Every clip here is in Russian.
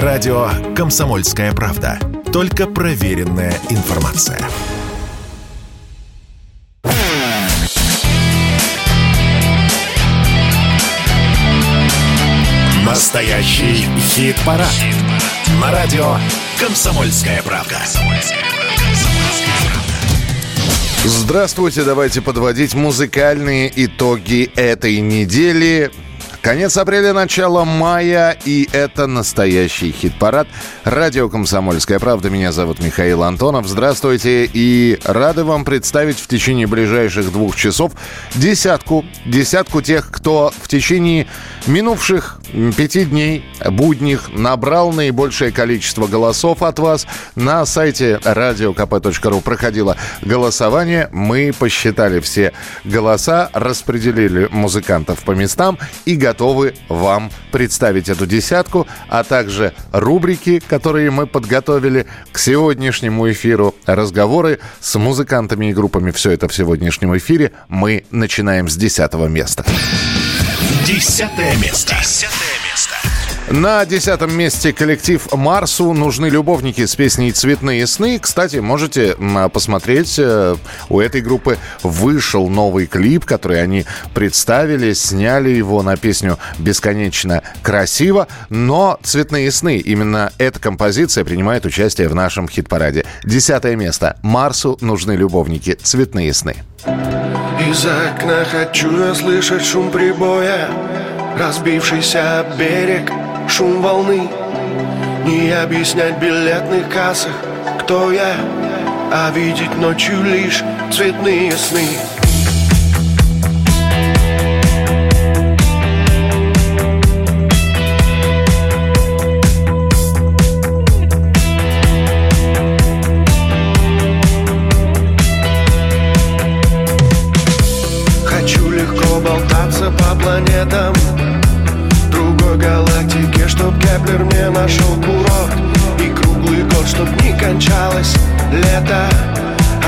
Радио «Комсомольская правда». Только проверенная информация. Настоящий хит-парад. Хит На радио «Комсомольская правда». Здравствуйте, давайте подводить музыкальные итоги этой недели. Конец апреля, начало мая, и это настоящий хит-парад. Радио «Комсомольская правда». Меня зовут Михаил Антонов. Здравствуйте, и рады вам представить в течение ближайших двух часов десятку, десятку тех, кто в течение минувших пяти дней будних набрал наибольшее количество голосов от вас. На сайте radiokp.ru проходило голосование. Мы посчитали все голоса, распределили музыкантов по местам и готовы готовы вам представить эту десятку, а также рубрики, которые мы подготовили к сегодняшнему эфиру. Разговоры с музыкантами и группами. Все это в сегодняшнем эфире. Мы начинаем с десятого места. Десятое место. Десятое место. На десятом месте коллектив «Марсу» нужны любовники с песней «Цветные сны». Кстати, можете посмотреть, э, у этой группы вышел новый клип, который они представили, сняли его на песню «Бесконечно красиво». Но «Цветные сны» именно эта композиция принимает участие в нашем хит-параде. Десятое место. «Марсу нужны любовники. Цветные сны». Из окна хочу я слышать шум прибоя Разбившийся берег шум волны. Не объяснять билетных кассах, кто я А видеть ночью лишь цветные сны. Хочу легко болтаться по планетам Чтоб Кеплер мне нашел курорт И круглый год, чтоб не кончалось лето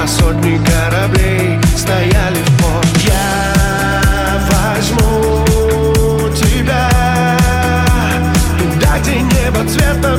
А сотни кораблей стояли в порт. Я возьму тебя Туда, где небо цвета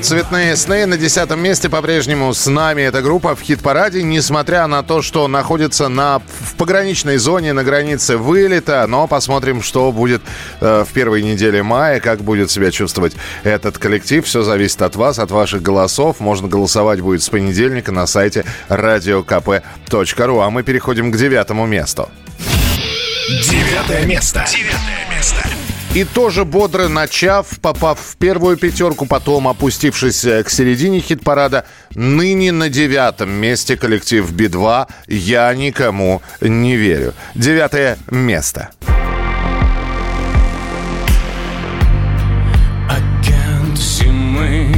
цветные сны. На десятом месте по-прежнему с нами эта группа в хит-параде, несмотря на то, что находится на, в пограничной зоне, на границе вылета. Но посмотрим, что будет э, в первой неделе мая, как будет себя чувствовать этот коллектив. Все зависит от вас, от ваших голосов. Можно голосовать будет с понедельника на сайте radiokp.ru. А мы переходим к девятому месту. Девятое место. Девятое. И тоже бодро начав, попав в первую пятерку, потом опустившись э, к середине хит-парада, ныне на девятом месте коллектив Би-2 «Я никому не верю». Девятое место. Агент зимы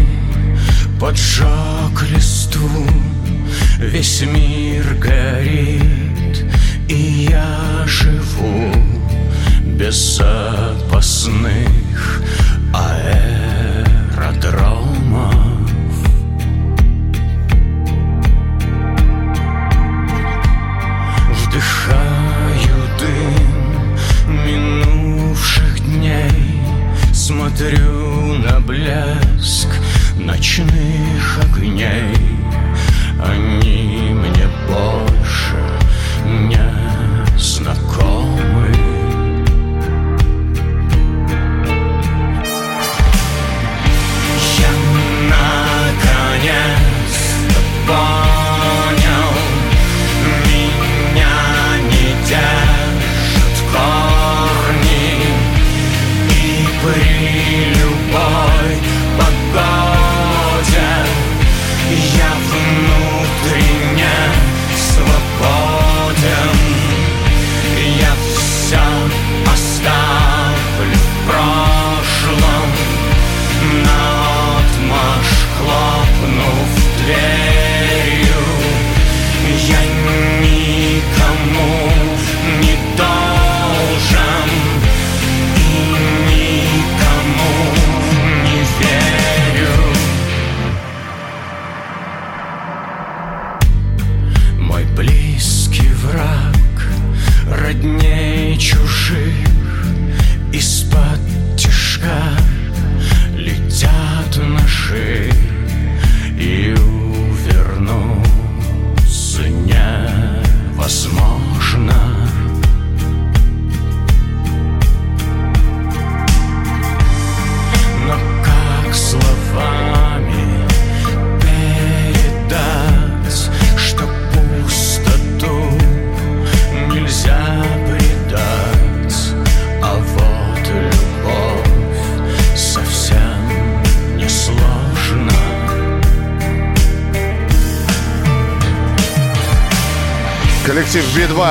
поджег листу, весь мир горит, и я живу без запасных аэродромов. Вдыхаю дым минувших дней, смотрю на блеск ночных огней. Они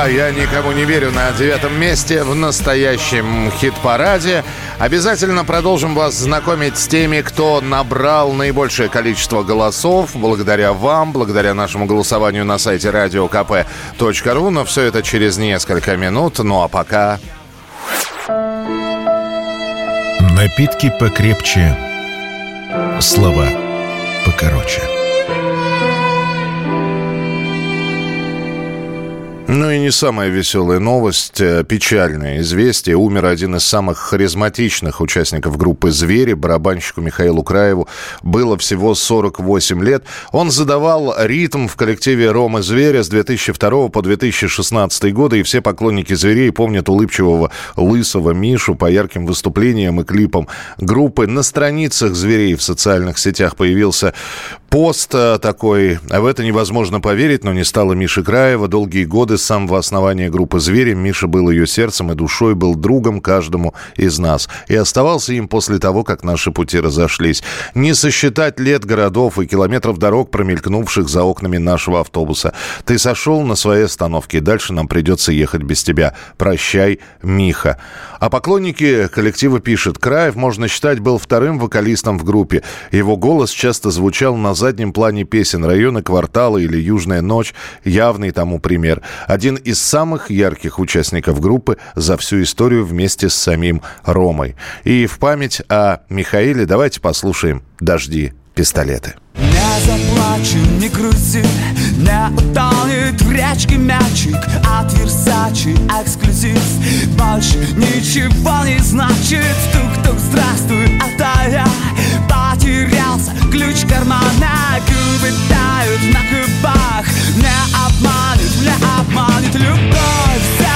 Коллектив Би-2 «Я никому не верю» на девятом месте в настоящем хит-параде. Обязательно продолжим вас знакомить с теми, кто набрал наибольшее количество голосов. Благодаря вам, благодаря нашему голосованию на сайте radiokp.ru. Но все это через несколько минут. Ну а пока... Напитки покрепче. Слова покороче. Ну и не самая веселая новость, э, печальное известие. Умер один из самых харизматичных участников группы «Звери», барабанщику Михаилу Краеву. Было всего 48 лет. Он задавал ритм в коллективе «Рома Зверя» с 2002 по 2016 годы, и все поклонники «Зверей» помнят улыбчивого лысого Мишу по ярким выступлениям и клипам группы. На страницах «Зверей» в социальных сетях появился пост э, такой. В это невозможно поверить, но не стало Миши Краева. Долгие годы с самого основания группы «Звери» Миша был ее сердцем и душой, был другом каждому из нас. И оставался им после того, как наши пути разошлись. Не сосчитать лет городов и километров дорог, промелькнувших за окнами нашего автобуса. Ты сошел на своей остановке, и дальше нам придется ехать без тебя. Прощай, Миха. А поклонники коллектива пишут, Краев, можно считать, был вторым вокалистом в группе. Его голос часто звучал на заднем плане песен района квартала или «Южная ночь». Явный тому пример. Один из самых ярких участников группы за всю историю вместе с самим Ромой. И в память о Михаиле давайте послушаем «Дожди, пистолеты». Не заплачу, не грузи, не утонет в речке мячик От Версачи эксклюзив. Больше ничего не значит. Тук-тук, здравствуй, это я ключ кармана Губы тают на губах. Не обманет, не обманет любовь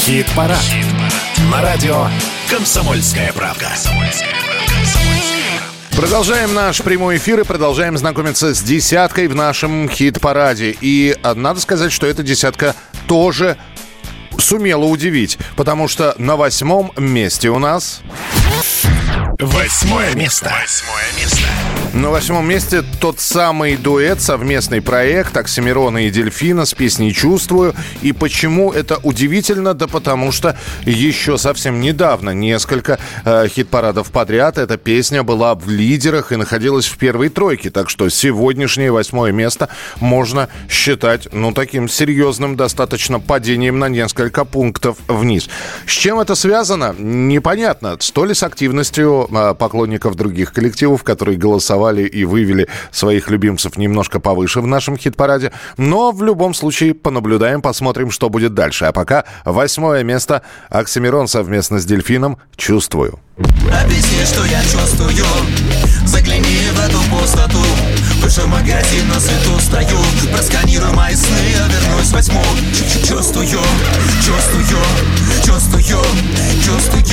Хит-парад. На радио «Комсомольская правда». Продолжаем наш прямой эфир и продолжаем знакомиться с десяткой в нашем хит-параде. И а, надо сказать, что эта десятка тоже сумела удивить, потому что на восьмом месте у нас... Восьмое место. Восьмое место. На восьмом месте тот самый дуэт, совместный проект Оксимирона и Дельфина с песней «Чувствую». И почему это удивительно? Да потому что еще совсем недавно, несколько э, хит-парадов подряд, эта песня была в лидерах и находилась в первой тройке. Так что сегодняшнее восьмое место можно считать, ну, таким серьезным достаточно падением на несколько пунктов вниз. С чем это связано? Непонятно. То ли с активностью э, поклонников других коллективов, которые голосовали и вывели своих любимцев немножко повыше в нашем хит-параде. Но в любом случае понаблюдаем, посмотрим, что будет дальше. А пока восьмое место Оксимирон совместно с Дельфином «Чувствую». Объясни, что я чувствую Загляни в эту пустоту Выше магазин на свету стою Просканируй мои сны, я вернусь возьму Чу-чу- Чувствую, чувствую, чувствую, чувствую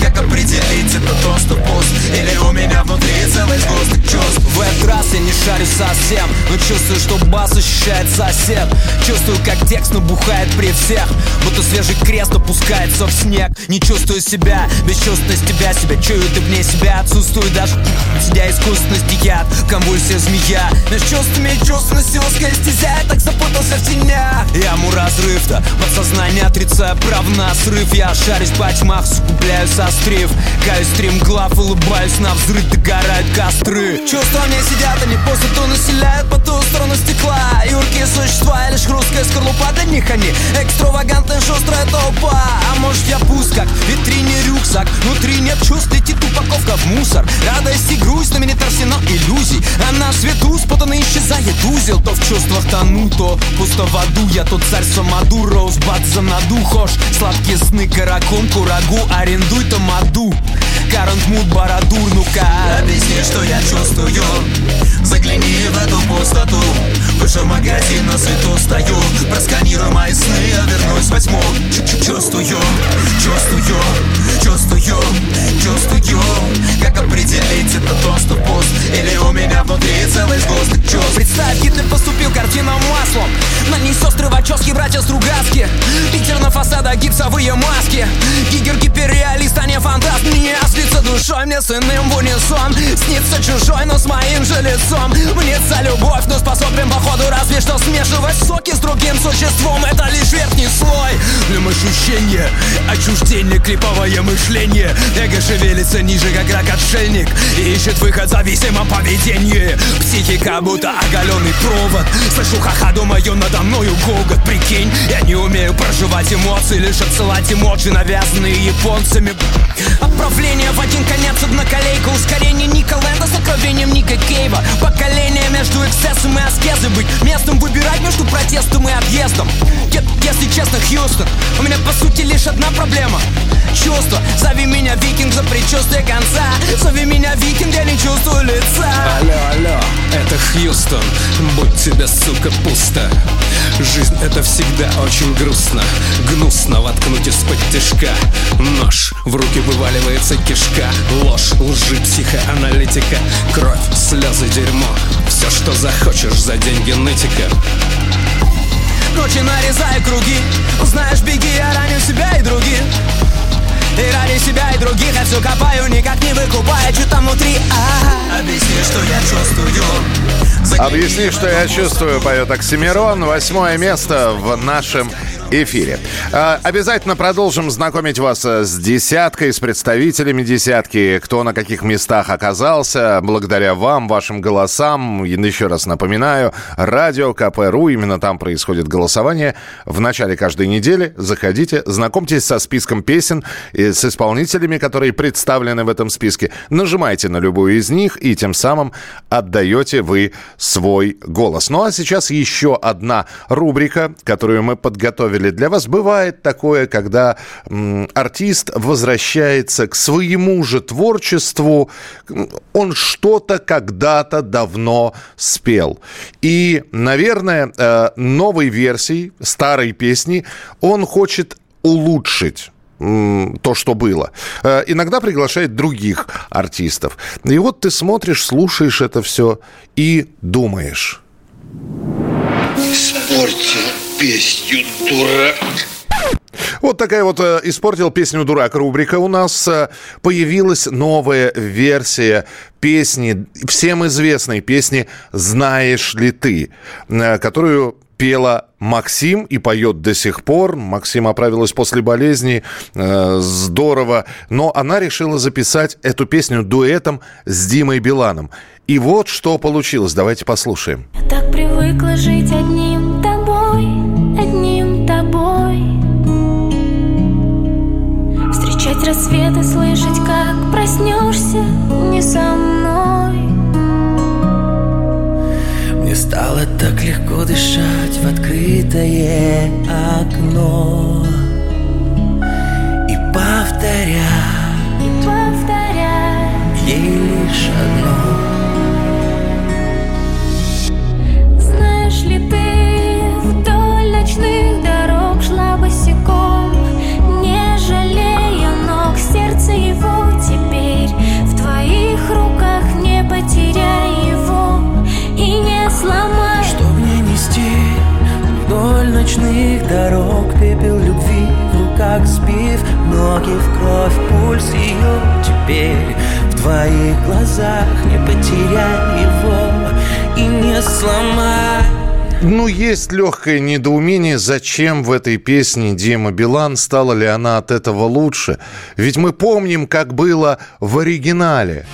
Как определить, это доступ пуст Или у меня внутри целый сгусток чувств. В этот раз я не шарю совсем Но чувствую, что бас ощущает сосед. Чувствую, как текст набухает при всех Будто свежий крест опускается в снег. Не чувствую себя, бесчувственность тебя Себя чую, ты вне себя отсутствую даже Сидя искусственно стихят, конвульсия змея Между чувствами чувственностью узкая стезя Я так запутался в тенях. Я му разрыв-то, подсознание отрицая прав на срыв. Я шарюсь по тьмах, скупляю сострив Каюсь стримглав, улыбаюсь на взрыв Догорают костры. Чувства мне сидят, они пустоту населяют По ту сторону стекла. Юркие существа, лишь хрусткая скорлупа Для них они. Экстравагантная шустрая толпа. А может я пуст, как витрине рюкзак? Внутри нет чувств, летит упаковка в мусор. Радость и грусть, но меня торсено иллюзий. А на свету спутанно исчезает узел То в чувствах тону, то пусто в аду Я тот царь Самаду, Роузбад за наду Хошь, сладкие сны, каракун, курагу Арендуй тамаду, карант мут, барадур, ну-ка Объясни, что я чувствую. Загляни в эту пустоту. Выше магазин на свету стою. Просканируй мои сны, я вернусь возьму Чу-чу- Чувствую, чувствую, чувствую, чувствую. Как определить, это доступ пуст? Или у меня внутри целый сгусток чувств? Представь, Гитлер поступил картинам маслом. На ней сестры в прически братья Стругацки Питер на фасадах гипсовые маски. Гигер гиперреалист, а не фантаст Мне спится душой, мне с иным в унисон. Снится чужой, но с моим же лицом. Мнится любовь, но способен походу разве что смешивать соки с другим существом. Это лишь верхний слой. Для ощущения, отчуждение, клиповое мышление. Эго шевелится ниже, как рак-отшельник И ищет выход в зависимом поведении Психика будто оголенный провод. Слышу ха-ха, думаю, надо мною гогот. Прикинь, я не умею проживать эмоции Лишь отсылать эмоджи, навязанные японцами Отправление в один конец одноколейка Ускорение Ника Лэнда с откровением Ника Кейва. Поколение между эксцессом и аскезой Быть местом, выбирать между протестом и отъездом. Е- Если честно, Хьюстон У меня по сути лишь одна проблема. Чувство, зови меня викинг за предчувствие конца. Зови меня викинг, я не чувствую лица. Алло, алло, это Хьюстон. Будь тебе, сука, пусто. Жизнь это всегда очень грустно. Гнусно воткнуть из-под тяжка Нож, в руки вываливается кишка. Ложь, лжи, психоаналитика. Кровь, слезы, дерьмо. Все, что захочешь за деньги нытика. Ночи нарезаю круги. Узнаешь, беги, я раню себя и других. И ради себя и других я все копаю Никак не выкупая, что там внутри. Объясни, что я чувствую. Объясни, что я чувствую, поет Оксимирон. Восьмое место в нашем эфире. А, Обязательно продолжим знакомить вас э, с десяткой, с представителями десятки, кто на каких местах оказался. Благодаря вам, вашим голосам, еще раз напоминаю, радио КПРУ, именно там происходит голосование. В начале каждой недели заходите, знакомьтесь со списком песен, и с исполнителями, которые представлены в этом списке. Нажимайте на любую из них, и тем самым отдаете вы свой голос. Ну а сейчас еще одна рубрика, которую мы подготовили для вас. Бывает такое, когда м, артист возвращается к своему же творчеству, он что-то когда-то давно спел. И, наверное, э, новой версией старой песни он хочет улучшить то, что было. Э, Иногда приглашает других артистов. И вот ты смотришь, слушаешь это все и думаешь. Испортил песню, дурак. Вот такая вот э, «Испортил песню дурак» рубрика у нас. Э, появилась новая версия песни, всем известной песни «Знаешь ли ты», э, которую пела Максим и поет до сих пор. Максим оправилась после болезни. Э, здорово. Но она решила записать эту песню дуэтом с Димой Биланом. И вот что получилось. Давайте послушаем. Так привыкла жить одним Рассветы, слышать, как проснешься не со мной. Мне стало так легко дышать в открытое окно. И повторять И повторять ей лишь одно сердце его теперь Что мне нести вдоль ночных дорог? Пепел любви в руках сбив Ноги в кровь, пульс ее теперь В твоих глазах. Не потеряй его И не сломай Ну, есть легкое недоумение, зачем в этой песне Дима Билан, стала ли она от этого лучше. Ведь мы помним, как было в оригинале.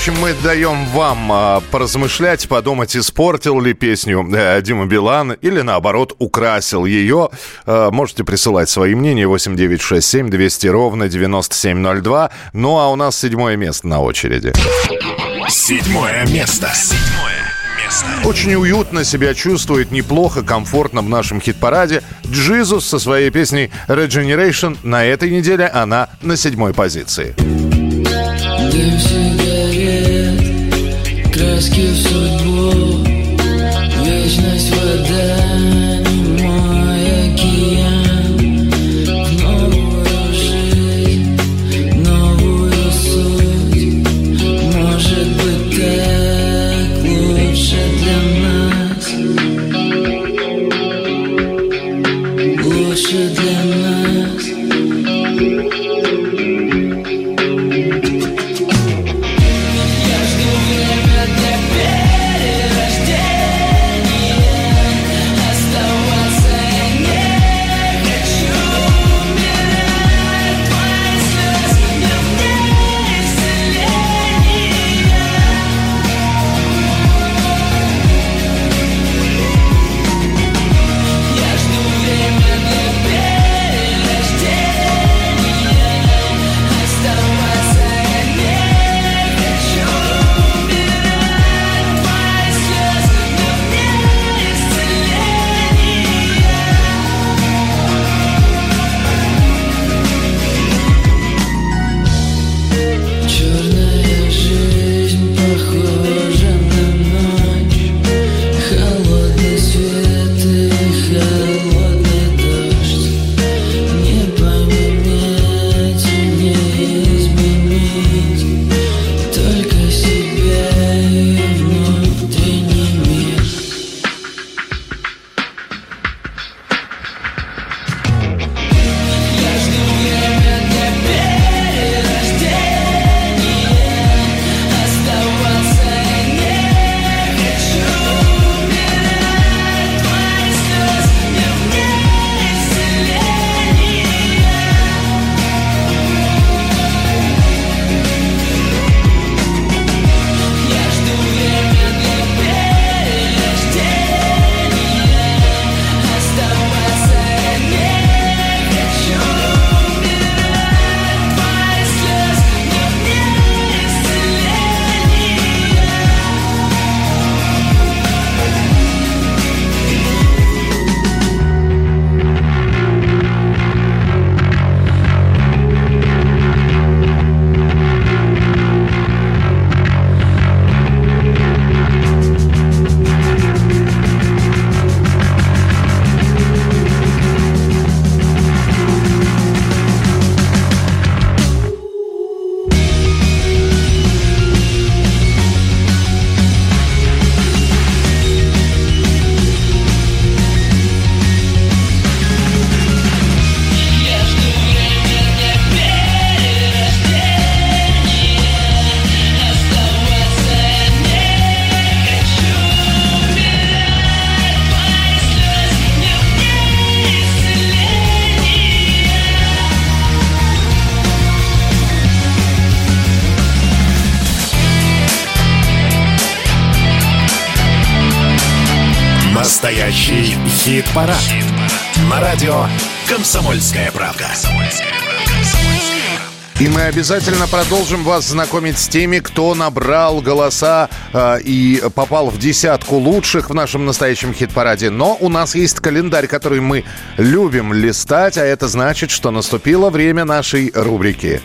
Общем, мы даем вам а, поразмышлять, подумать, испортил ли песню э, Дима Билан или, наоборот, украсил ее. Э, можете присылать свои мнения 8967 200 ровно 9702. Ну, а у нас седьмое место на очереди. Седьмое место. Седьмое место. Очень уютно себя чувствует, неплохо, комфортно в нашем хит-параде. Джизус со своей песней Regeneration на этой неделе она на седьмой позиции. ask you soon. Хит-парад. На радио «Комсомольская правда». И мы обязательно продолжим вас знакомить с теми, кто набрал голоса э, и попал в десятку лучших в нашем настоящем хит-параде. Но у нас есть календарь, который мы любим листать, а это значит, что наступило время нашей рубрики.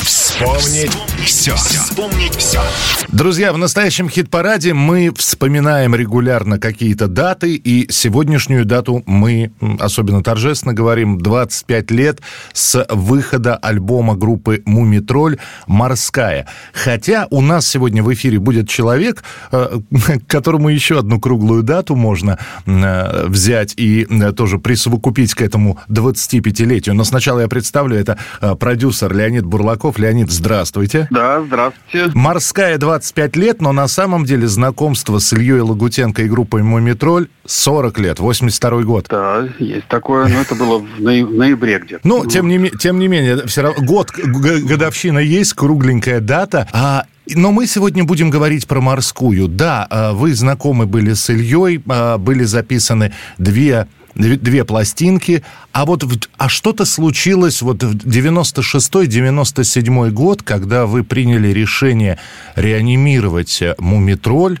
Вспомнить все. Вспомнить все. Друзья, в настоящем хит-параде мы вспоминаем регулярно какие-то даты, и сегодняшнюю дату мы особенно торжественно говорим 25 лет с выхода альбома группы «Мумитроль» «Морская». Хотя у нас сегодня в эфире будет человек, э, которому еще одну круглую дату можно э, взять и э, тоже присовокупить к этому 25-летию. Но сначала я представлю, это продюсер Леонид Бурлаков. Леонид, здравствуйте. Да, здравствуйте. Морская 25 лет, но на самом деле знакомство с Ильей Лагутенко и группой Мумитроль 40 лет, 82 год. Да, есть такое, но это было в, ноя- в ноябре где-то. Ну, тем не, тем не менее, все равно год, годовщина есть, кругленькая дата. А но мы сегодня будем говорить про морскую. Да, а, вы знакомы были с Ильей, а, были записаны две две, пластинки. А вот а что-то случилось вот в 96-97 год, когда вы приняли решение реанимировать Мумитроль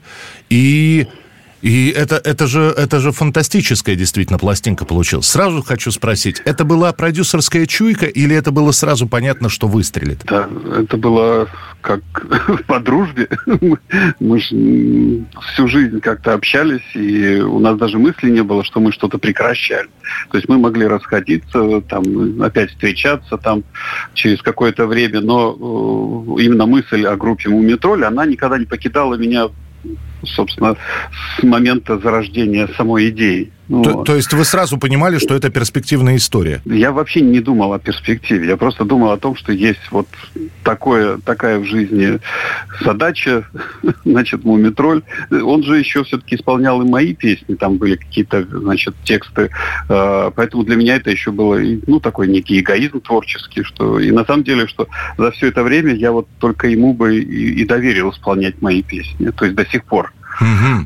и и это, это, же, это же фантастическая действительно пластинка получилась. Сразу хочу спросить, это была продюсерская чуйка или это было сразу понятно, что выстрелит? Да, это было как по дружбе. Мы- всю жизнь как-то общались, и у нас даже мысли не было, что мы что-то прекращали. То есть мы могли расходиться, там, опять встречаться там через какое-то время, но э, именно мысль о группе Мумитроль, она никогда не покидала меня собственно, с момента зарождения самой идеи. Ну, То, вот. то есть вы сразу понимали, что это перспективная история? Я вообще не думал о перспективе. Я просто думал о том, что есть вот такое, такая в жизни задача, значит, Мумитроль. Он же еще все-таки исполнял и мои песни, там были какие-то, значит, тексты. Э, Поэтому для меня это еще было, ну, такой некий эгоизм творческий, что и на самом деле, что за все это время я вот только ему бы и, и доверил исполнять мои песни. То есть до сих пор.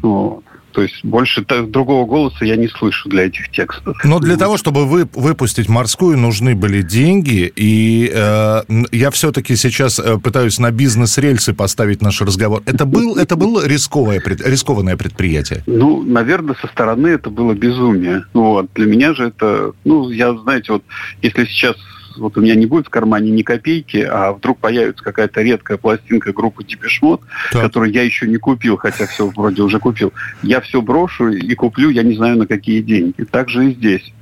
Вот. То есть больше другого голоса я не слышу для этих текстов. Но для того, чтобы вы, выпустить морскую, нужны были деньги. И э, я все-таки сейчас э, пытаюсь на бизнес-рельсы поставить наш разговор. Это, был, это было рисковое, рискованное предприятие? Ну, наверное, со стороны это было безумие. Вот. Для меня же это, ну, я, знаете, вот если сейчас вот у меня не будет в кармане ни копейки, а вдруг появится какая-то редкая пластинка группы Депешмот, которую я еще не купил, хотя все вроде уже купил, я все брошу и куплю, я не знаю на какие деньги. Так же и здесь.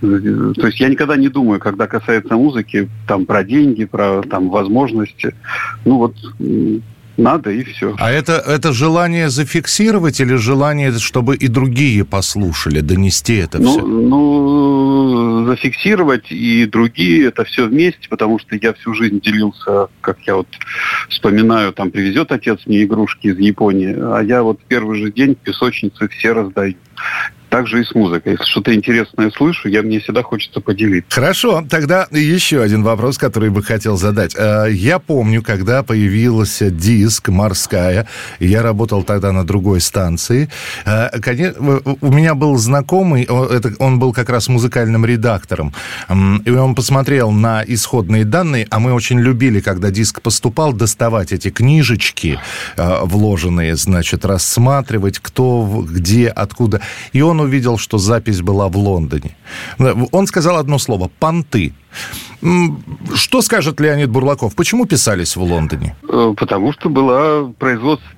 То есть я никогда не думаю, когда касается музыки, там про деньги, про там возможности. Ну вот надо и все. А это, это желание зафиксировать или желание, чтобы и другие послушали, донести это Ну, все? ну, зафиксировать и другие это все вместе, потому что я всю жизнь делился, как я вот вспоминаю, там привезет отец мне игрушки из Японии, а я вот первый же день в песочнице все раздаю. Так же и с музыкой. Если что-то интересное слышу, я мне всегда хочется поделиться. Хорошо, тогда еще один вопрос, который бы хотел задать. Э, Я помню, когда появился диск «Морская», я работал тогда на другой станции. Э, коне- У меня был знакомый, он был как раз музыкальным редактором, и он посмотрел на исходные данные, а мы очень любили, когда диск поступал, доставать эти книжечки э, вложенные, значит, рассматривать, кто, где, откуда. И он увидел, что запись была в Лондоне. Он сказал одно слово «понты». Что скажет Леонид Бурлаков? Почему писались в Лондоне? Э, Потому что была производство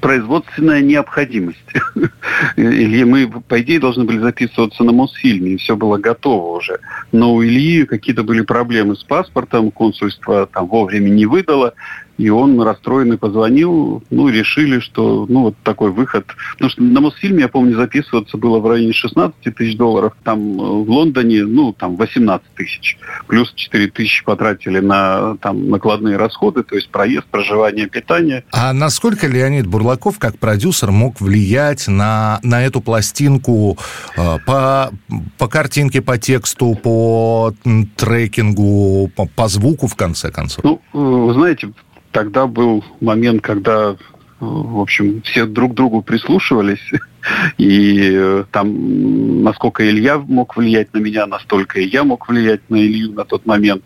производственная необходимость. Или мы, по идее, должны были записываться на Мосфильме, и все было готово уже. Но у Ильи какие-то были проблемы с паспортом, консульство там вовремя не выдало, и он расстроенный позвонил, ну, решили, что, ну, вот такой выход. Потому что на Мосфильме, я помню, записываться было в районе 16 тысяч долларов, там э, в Лондоне, ну, там 18 тысяч. Плюс 4 тысячи потратили на там накладные расходы, то есть проезд, проживание, питание. А насколько Леонид Бурлаков, как продюсер, мог влиять на, на эту пластинку э, по, по картинке, по тексту, по трекингу, по, по звуку, в конце концов? Ну, э, вы знаете, тогда был момент, когда, э, в общем, все друг к другу прислушивались, и э, там, насколько Илья мог влиять на меня, настолько и я мог влиять на Илью на тот момент.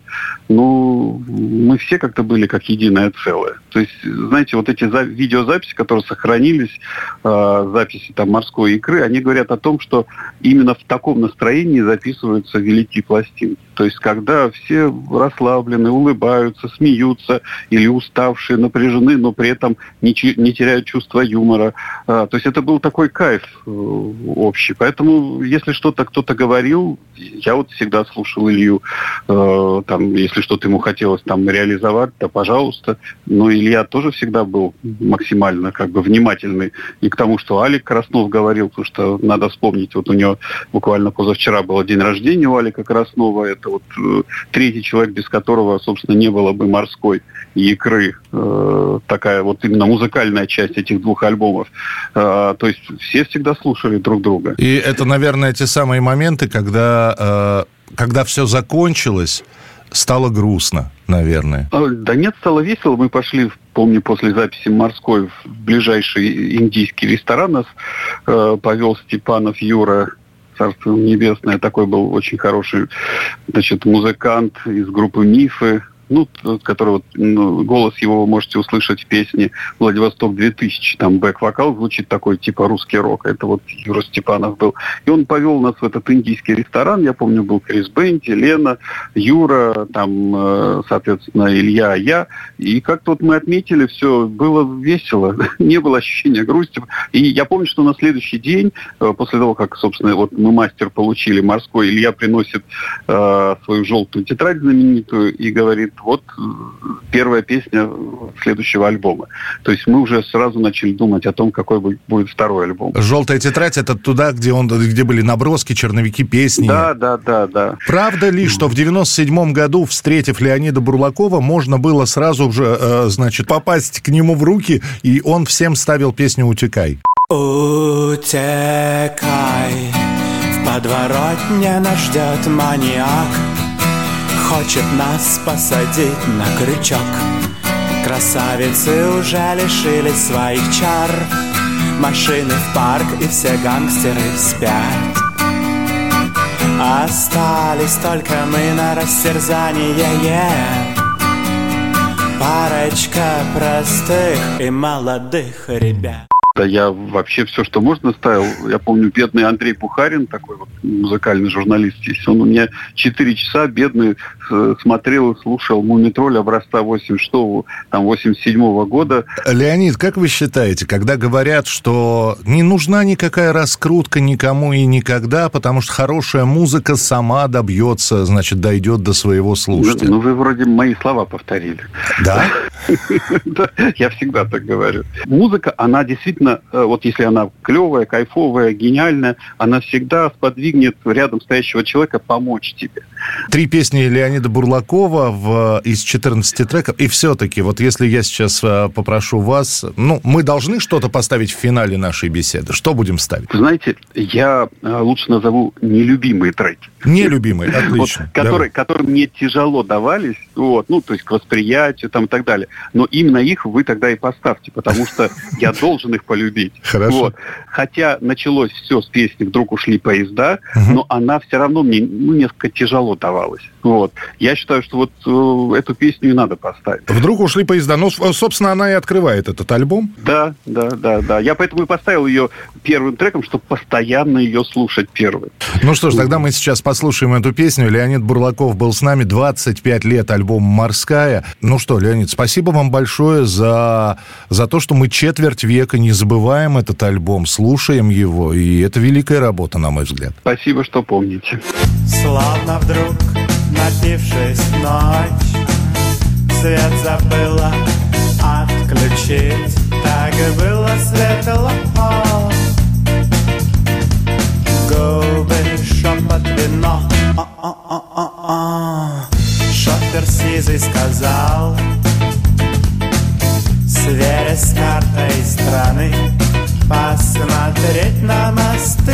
Ну, мы все как-то были как единое целое. То есть, знаете, вот эти за- видеозаписи, которые сохранились, э, записи там морской икры, они говорят о том, что именно в таком настроении записываются великие пластинки. То есть, когда все расслаблены, улыбаются, смеются или уставшие, напряжены, но при этом не, не теряют чувство юмора. А, то есть, это был такой кайф э, общий. Поэтому, если что-то кто-то говорил, я вот всегда слушал Илью. Э, там, если что-то ему хотелось там реализовать, то пожалуйста. Но Илья тоже всегда был максимально как бы внимательный и к тому, что Алик Краснов говорил, потому что надо вспомнить, вот у него буквально позавчера был день рождения у Алика Краснова, это вот э, третий человек, без которого, собственно, не было бы морской и икры. Э, такая вот именно музыкальная часть этих двух альбомов. Э, то есть все всегда слушали друг друга. И это, наверное, те самые моменты, когда, э, когда все закончилось, стало грустно, наверное. А, Да нет, стало весело. Мы пошли, помню, после записи «Морской» в ближайший индийский ресторан нас э, повел Степанов Юра царство небесное, такой был очень хороший, значит, музыкант из группы «Мифы», ну, который вот, ну, голос его вы можете услышать в песне «Владивосток 2000». Там бэк-вокал звучит такой, типа русский рок. Это вот Юра Степанов был. И он повел нас в этот индийский ресторан. Я помню, был Крис Бенти, Лена, Юра, там, э, соответственно, Илья, я. И как-то вот мы отметили все, было весело. Не было ощущения грусти. И я помню, что на следующий день, э, после того, как, собственно, вот мы мастер получили морской, Илья приносит э, свою желтую тетрадь знаменитую и говорит, вот э, первая песня следующего альбома. То есть мы уже сразу начали думать о том, какой бу- будет второй альбом. Желтая тетрадь это туда, где он, где были наброски, черновики, песни. Да, да, да, да. Правда ли, что в 97 году, встретив Леонида Бурлакова, можно было сразу же, э, значит, попасть к нему в руки, и он всем ставил песню «Утекай»? Утекай, в подворотне нас ждет маньяк Хочет нас посадить на крючок. Красавицы уже лишились своих чар. Машины в парк и все гангстеры спят. Остались только мы на растерзание. Парочка простых и молодых ребят Да я вообще все, что можно, ставил. Я помню, бедный Андрей Пухарин, такой вот музыкальный журналист есть, он у меня 4 часа бедный с- смотрел и слушал «Мумитроль» образца 86 там, 87 года. Леонид, как вы считаете, когда говорят, что не нужна никакая раскрутка никому и никогда, потому что хорошая музыка сама добьется, значит, дойдет до своего слушателя? Ну, вы вроде мои слова повторили. Да, Я всегда так говорю. Музыка, она действительно, э, вот если она клевая, кайфовая, гениальная, она всегда сподвигнет рядом стоящего человека помочь тебе. Три песни Леонида Бурлакова в, из 14 треков. И все-таки, вот если я сейчас э, попрошу вас, ну, мы должны что-то поставить в финале нашей беседы. Что будем ставить? Знаете, я э, лучше назову нелюбимые треки. Нелюбимые, отлично. Вот, которые, которые мне тяжело давались, вот, ну, то есть к восприятию там, и так далее. Но именно их вы тогда и поставьте, потому что я должен их полюбить. Хорошо. Вот. Хотя началось все с песни «Вдруг ушли поезда», но она все равно мне ну, несколько тяжело давалась. Вот. Я считаю, что вот э, эту песню и надо поставить. Вдруг ушли поезда. Ну, собственно, она и открывает этот альбом. Да, да, да, да. Я поэтому и поставил ее первым треком, чтобы постоянно ее слушать первым. Ну что ж, тогда мы сейчас послушаем эту песню. Леонид Бурлаков был с нами 25 лет, альбом «Морская». Ну что, Леонид, спасибо вам большое за, за то, что мы четверть века не забываем этот альбом, слушаем его. И это великая работа, на мой взгляд. Спасибо, что помните. Словно вдруг, напившись ночь Свет забыла отключить Так и было светло Губы, шепот, вино О-о-о-о-о. Шофер сизый сказал Сверясь с картой страны. Посмотреть на мосты.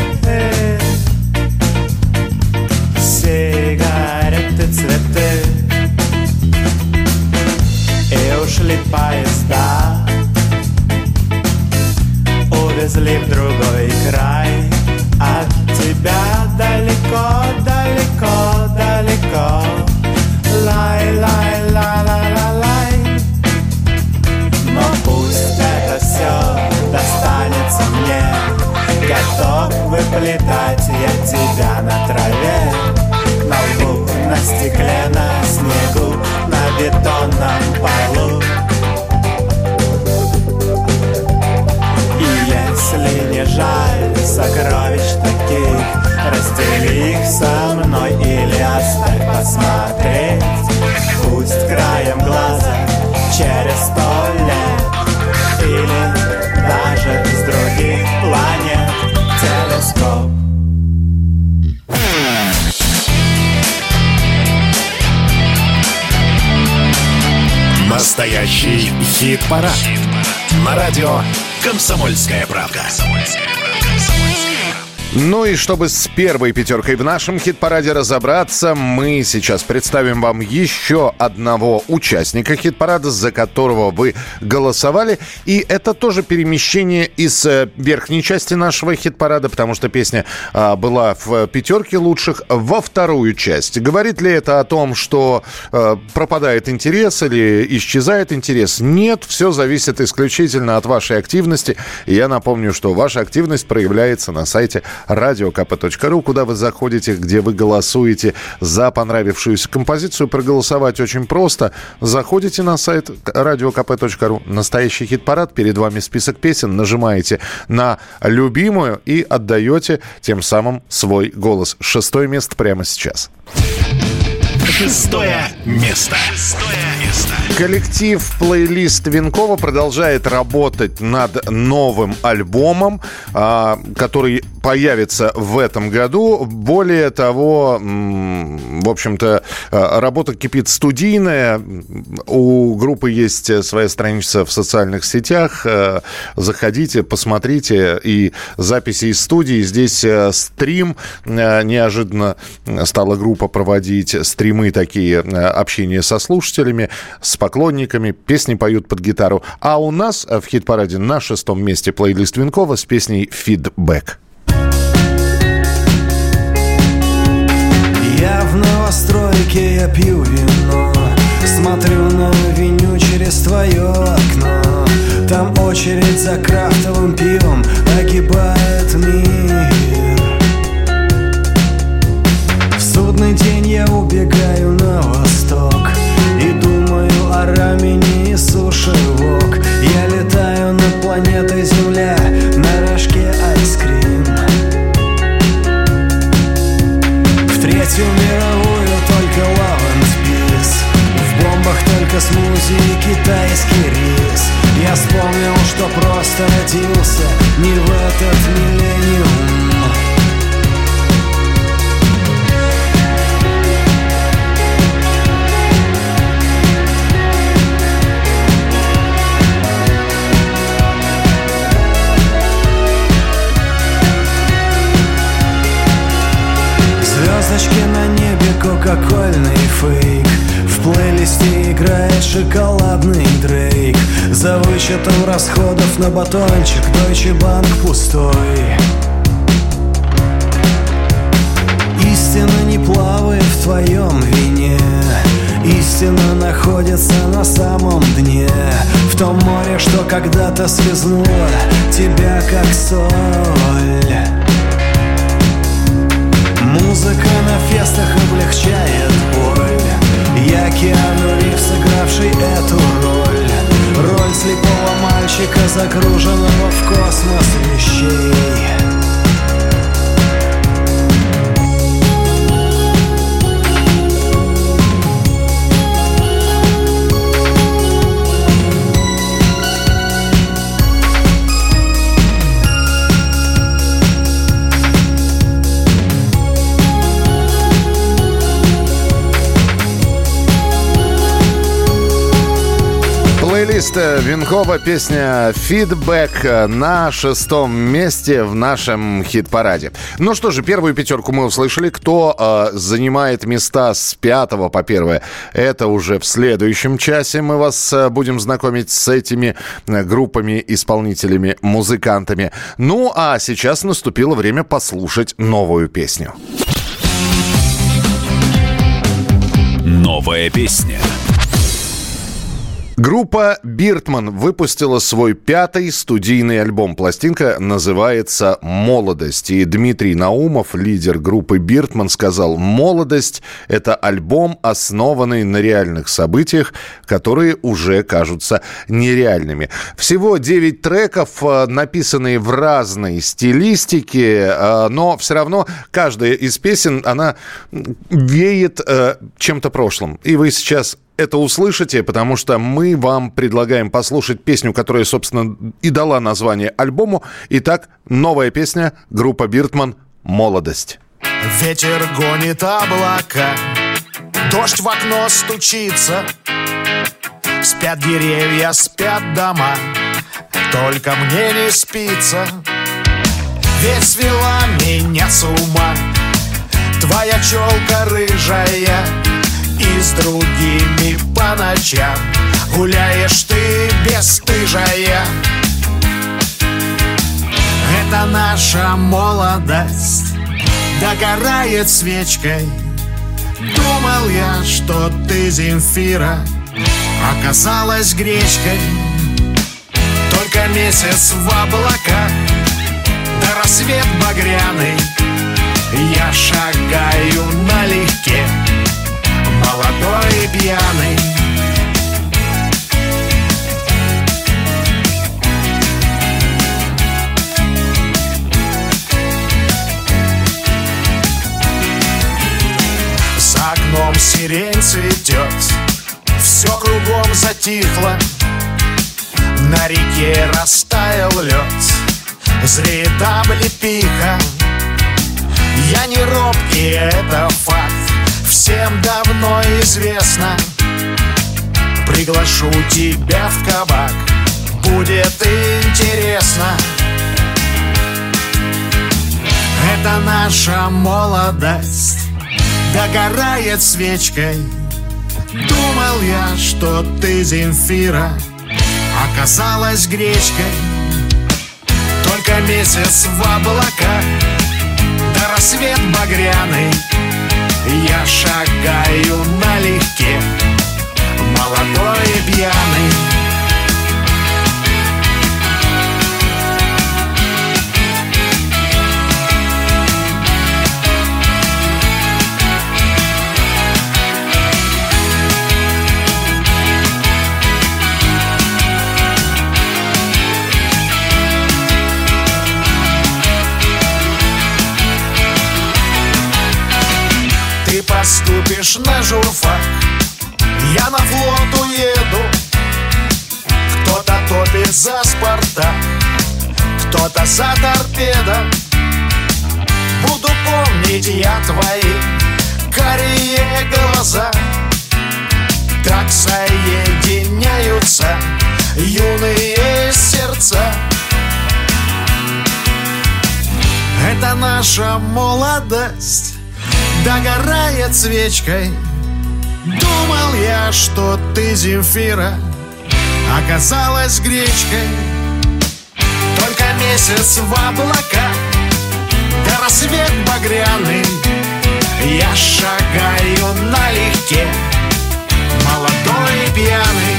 Сигареты, цветы. И ушли поезда. Увезли в другой край. От тебя далеко, далеко, далеко. Лай, Готов выплетать я тебя на траве На лбу, на стекле, на снегу На бетонном полу. И если не жаль сокровищ таких Раздели их со мной или оставь посмотреть. Пусть краем глаза через сто Настоящий хит-парад. На радио «Комсомольская правда». Ну и чтобы с первой пятеркой в нашем хит-параде разобраться, мы сейчас представим вам еще одного участника хит-парада, за которого вы голосовали. И это тоже перемещение из э, верхней части нашего хит-парада, потому что песня а, была в пятерке лучших, во вторую часть. Говорит ли это о том, что э, пропадает интерес или исчезает интерес? Нет, все зависит исключительно от вашей активности. И я напомню, что ваша активность проявляется на сайте radiokp.ru, куда вы заходите, где вы голосуете за понравившуюся композицию. Проголосовать очень просто. Заходите на сайт radiokp.ru, настоящий хит-парад, перед вами список песен, нажимаете на любимую и отдаете тем самым свой голос. Шестое место прямо сейчас. Шестое место. Шестое место. Коллектив плейлист Винкова продолжает работать над новым альбомом, а, который появится в этом году. Более того, в общем-то, а, работа кипит студийная. У группы есть своя страница в социальных сетях. А, Заходите, посмотрите. И записи из студии. Здесь стрим. Неожиданно стала группа проводить стримы такие, общение со слушателями, с поклонниками. Песни поют под гитару. А у нас в хит-параде на шестом месте плейлист Винкова с песней «Фидбэк». Я в новостройке, я пью вино Смотрю на авеню через твое окно Там очередь за крафтовым пивом Огибает мир В судный день я убегаю на восток думаю о связнуло Тебя как соль Э, Винкова, песня «Фидбэк» на шестом месте в нашем хит-параде. Ну что же, первую пятерку мы услышали. Кто э, занимает места с пятого по первое, это уже в следующем часе. Мы вас э, будем знакомить с этими э, группами, исполнителями, музыкантами. Ну а сейчас наступило время послушать новую песню. Новая песня. Группа «Биртман» выпустила свой пятый студийный альбом. Пластинка называется «Молодость». И Дмитрий Наумов, лидер группы «Биртман», сказал, «Молодость» — это альбом, основанный на реальных событиях, которые уже кажутся нереальными. Всего 9 треков, э, написанные в разной стилистике, э, но все равно каждая из песен, она веет э, чем-то прошлым. И вы сейчас это услышите, потому что мы вам предлагаем послушать песню, которая, собственно, и дала название альбому. Итак, новая песня, группа «Биртман» «Молодость». Ветер гонит облака, дождь в окно стучится, Спят деревья, спят дома, только мне не спится. Ведь свела меня с ума Твоя челка рыжая И с другими по ночам. Гуляешь ты бесстыжая. Это наша молодость. Догорает свечкой. Думал я, что ты Земфира. Оказалась гречкой. Только месяц в облаках. Да рассвет багряный. Я шагаю налегке Молодой и пьяный. За окном сирень цветет Все кругом затихло. На реке растаял лед Зреет облепиха. Я не робкий, это факт Всем давно известно. Приглашу тебя в кабак Будет интересно. Это наша молодость Догорает свечкой. Думал я, что ты Земфира Оказалась гречкой. Только месяц в облаках Да рассвет багряный Я шагаю налегке Молодой и пьяный поступишь на журфак. Я на флот уеду Кто-то топит за Спартак Кто-то за торпедо. Буду помнить я твои карие глаза. Так соединяются юные сердца. Это наша молодость Догорает свечкой. Думал я, что ты Земфира Оказалась гречкой. Только месяц в облаках Да рассвет багряный. Я шагаю налегке Молодой и пьяный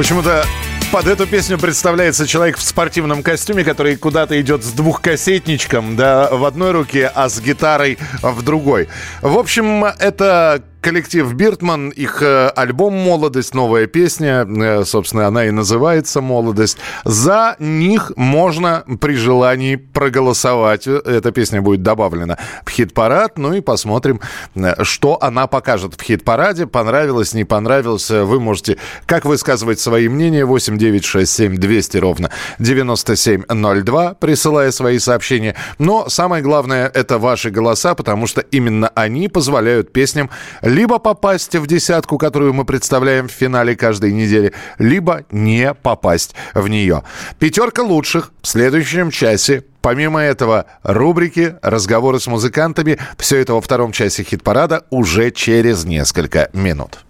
Почему-то под эту песню представляется человек в спортивном костюме, который куда-то идет с двухкассетничком, да, в одной руке, а с гитарой в другой. В общем, это коллектив Биртман, их э, альбом «Молодость», новая песня, э, собственно, она и называется «Молодость». За них можно при желании проголосовать. Эта песня будет добавлена в хит-парад, ну и посмотрим, э, что она покажет в хит-параде. Понравилось, не понравилось, вы можете, как высказывать свои мнения, 8 9 6 7 200 ровно 9702, присылая свои сообщения. Но самое главное, это ваши голоса, потому что именно они позволяют песням либо попасть в десятку, которую мы представляем в финале каждой недели, либо не попасть в нее. Пятерка лучших в следующем часе. Помимо этого, рубрики, разговоры с музыкантами. Все это во втором часе хит-парада уже через несколько минут.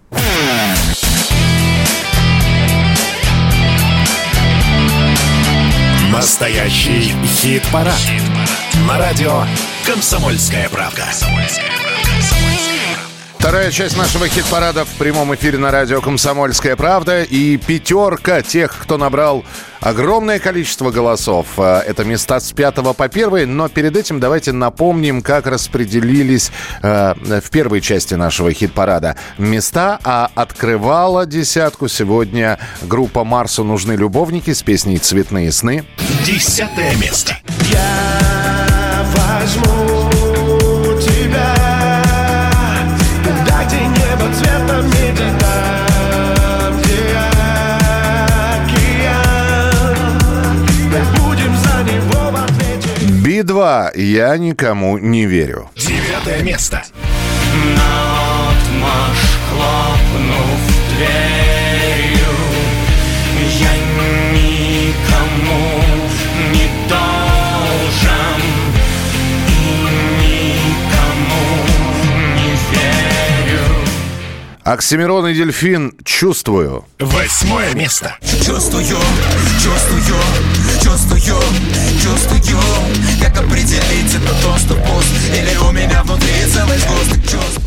Настоящий хит-парад. На радио «Комсомольская правда». Вторая часть нашего хит-парада в прямом эфире на радио «Комсомольская правда». И пятерка тех, кто набрал огромное количество голосов. Э, Это места с пятого по первый. Но перед этим давайте напомним, как распределились э, в первой части нашего хит-парада места. А открывала десятку сегодня группа «Марсу нужны любовники» с песней «Цветные сны». Десятое место. Я возьму Да, я никому не верю. Девятое место. Наотмашь хлопнув дверью Я никому не должен И никому не верю Оксимирон и Дельфин «Чувствую». Восьмое место. Чувствую, чувствую, чувствую, чувствую Как определить, это то, что пуст Или у меня внутри целый сгусток чувств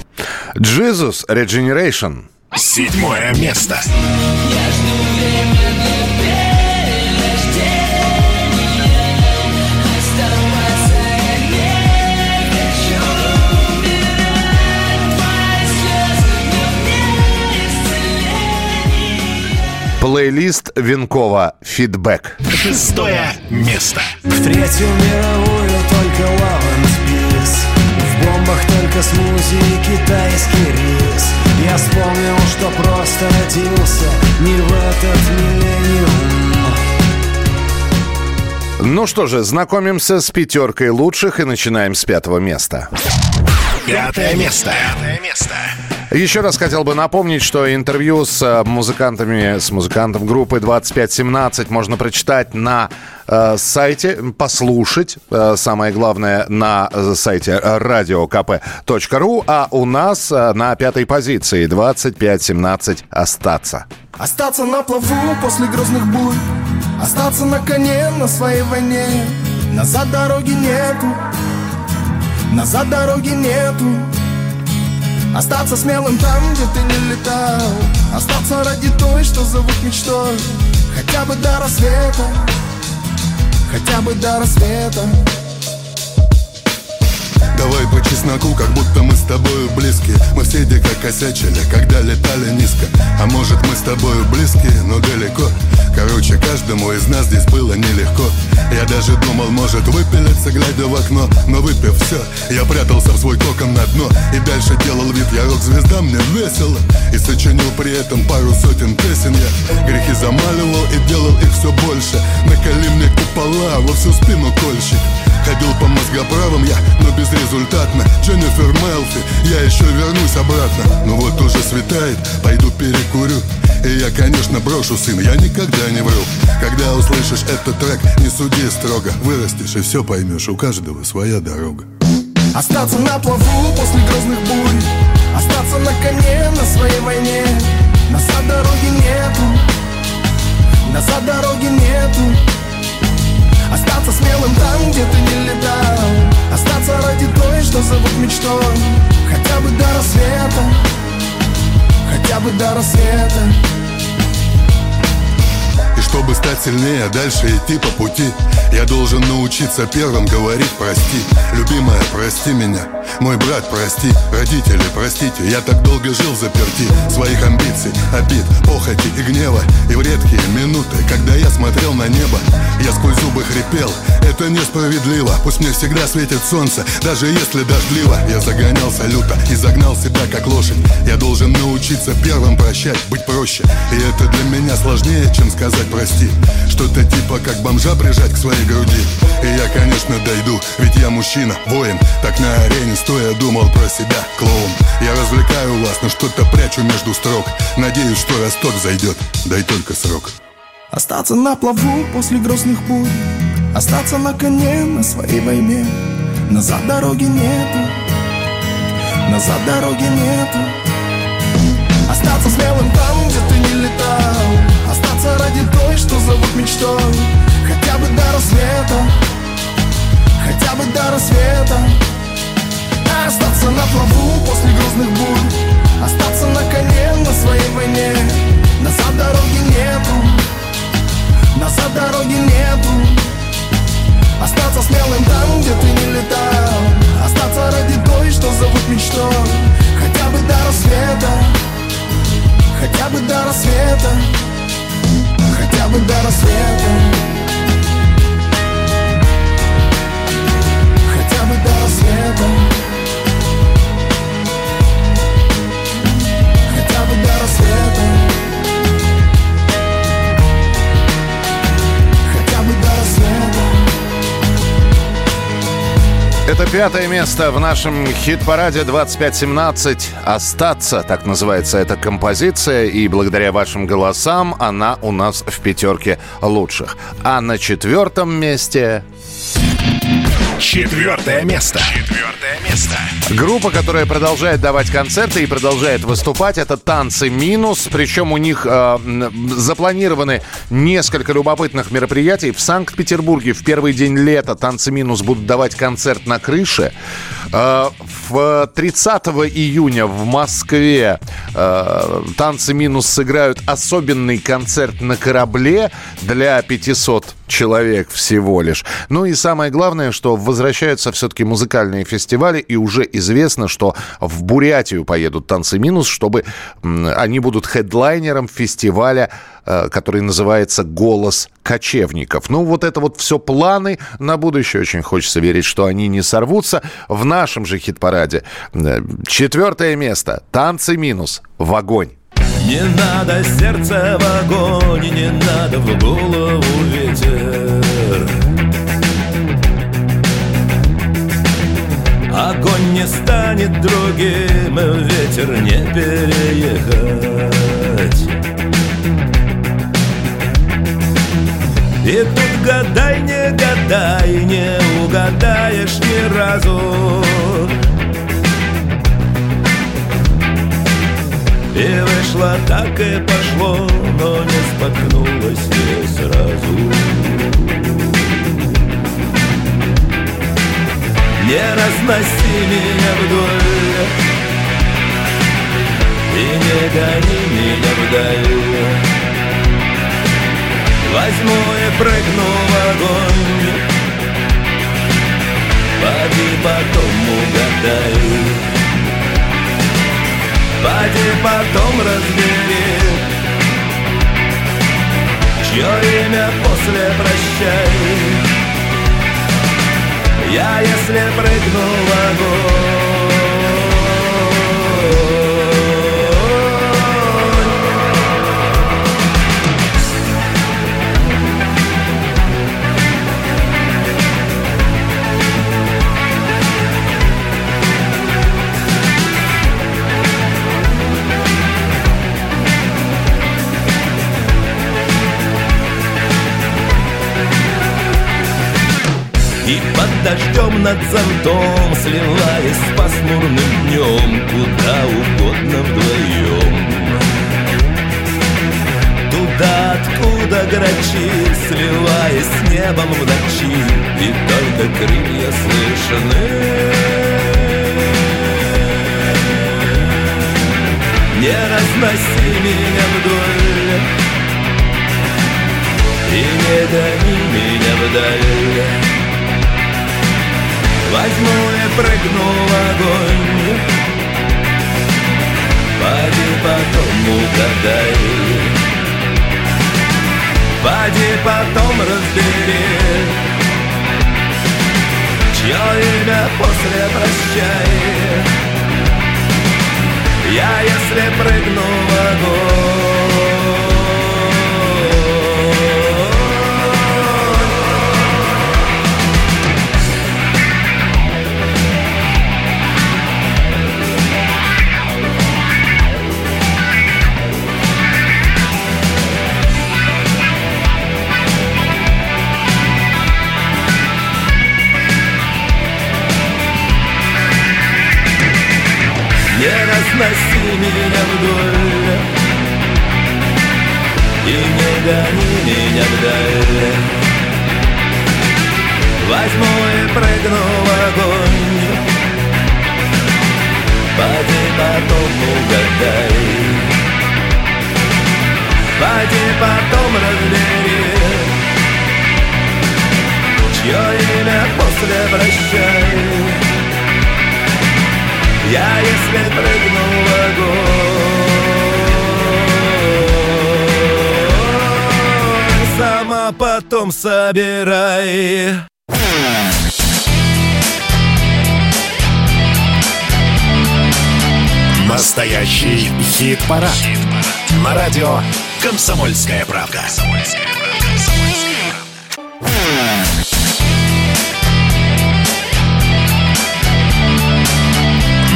Jesus Regeneration. Седьмое место. Плейлист Венкова «Фидбэк». Шестое место. В Третью мировую только peace В бомбах только смузи и китайский рис Я вспомнил, что просто родился Не в этот миллениум Ну что же, знакомимся с пятеркой лучших и начинаем с пятого места. Пятое место. Пятое место. Еще раз хотел бы напомнить, что интервью с э, музыкантами, с музыкантом группы 2517 можно прочитать на э, сайте, послушать, э, самое главное, на э, сайте radiokp.ru, а у нас э, на пятой позиции 2517 «Остаться». Остаться на плаву после грозных бурь Остаться на коне на своей войне Назад дороги нету Назад дороги нету Остаться смелым там, где ты не летал. Остаться ради той, что зовут мечтой. Хотя бы до рассвета. Хотя бы до рассвета Давай по чесноку, как будто мы с тобою близкие Мы все дико косячили, когда летали низко. А может мы с тобою близкие, но далеко. Короче, каждому из нас здесь было нелегко. Я даже думал, может выпилиться, глядя в окно. Но выпив все, я прятался в свой кокон на дно. И дальше делал вид, я рок-звезда, мне весело. И сочинил при этом пару сотен песен Я. Грехи замаливал и делал их все больше. Накали мне купола во всю спину кольщик Ходил по мозгоправам я, но безрезультатно. Дженнифер Мелфи, я еще вернусь обратно. Ну вот уже светает, пойду перекурю. И я, конечно, брошу, сын, я никогда не вру. Когда услышишь этот трек, не суди строго. Вырастешь и все поймешь, у каждого своя дорога. Остаться на плаву после грозных бурь. Остаться на коне на своей войне сильнее, дальше идти по пути. Я должен научиться первым говорить прости Любимая, прости меня. Мой брат, прости. Родители, простите. Я так долго жил заперти. Своих амбиций, обид, похоти и гнева. И в редкие минуты, когда я смотрел на небо Я сквозь зубы хрипел. Это несправедливо. Пусть мне всегда светит солнце Даже если дождливо. Я загонялся люто И загнал себя как лошадь. Я должен научиться первым прощать Быть проще. И это для меня сложнее, чем сказать прости Что-то типа как бомжа прижать к своей груди. И я, конечно, дойду Ведь я мужчина, воин. Так на арене стоя думал про себя Клоун. Я развлекаю вас, но что-то прячу между строк. Надеюсь, что росток зайдет Дай только срок. Остаться на плаву после грозных бурь Остаться на коне на своей войне. Назад дороги нету. Назад дороги нету. Остаться смелым там, где ты не летал Остаться ради той, что зовут мечтой. Хотя бы до рассвета Хотя бы до рассвета. Остаться на плаву после грозных бурь. Остаться на коне на своей войне. Назад дороги нету Назад дороги нету. Остаться смелым там, где ты не летал. Остаться ради той, что зовут мечтой. Хотя бы до рассвета Хотя бы до рассвета Хотя бы до рассвета Хотя Рассвета 25 место в нашем хит-параде 2517 «Остаться», так называется эта композиция, и благодаря вашим голосам она у нас в пятерке лучших. А на четвертом месте... Четвертое место. Четвертое место. Группа, которая продолжает давать концерты и продолжает выступать, это «Танцы минус». Причем у них э, запланированы несколько любопытных мероприятий. В Санкт-Петербурге в первый день лета «Танцы минус» будут давать концерт на крыше. Э, в 30 июня в Москве э, «Танцы минус» сыграют особенный концерт на корабле для 500 человек всего лишь. Ну и самое главное, что возвращаются все-таки музыкальные фестивали, и уже известно, что в Бурятию поедут «Танцы минус», чтобы они будут хедлайнером фестиваля, который называется «Голос кочевников». Ну вот это вот все планы на будущее. Очень хочется верить, что они не сорвутся. В нашем же хит-параде э, четвертое место «Танцы минус» в огонь. Не надо сердце в огонь, не надо в голову ветер. Огонь не станет другим, ветер не переехать. И тут гадай, не гадай, не угадаешь ни разу. И вышло так и пошло, но не споткнулось не сразу. Не разноси меня вдоль И не гони меня вдаль Возьму и прыгну в огонь. Поди потом угадай. Поди потом разбери Чье имя после прощай. Я если прыгну в И под дождем над зонтом Сливаясь с пасмурным днем Куда угодно вдвоем Туда, откуда грачи Сливаясь с небом в ночи. И только крылья слышны. Не разноси меня вдоль. И не гони меня вдаль Возьму и прыгну в огонь. Поди потом угадай. Поди потом разбери Чье имя после прощай. Я если прыгну в огонь Разноси меня вдоль И не гони меня вдаль Возьму и прыгну в огонь. Поди потом угадай Поди потом разбери Чье имя после прощай я если прыгну в огонь Сама потом собирай Настоящий хит-парад. На радио «Комсомольская правда».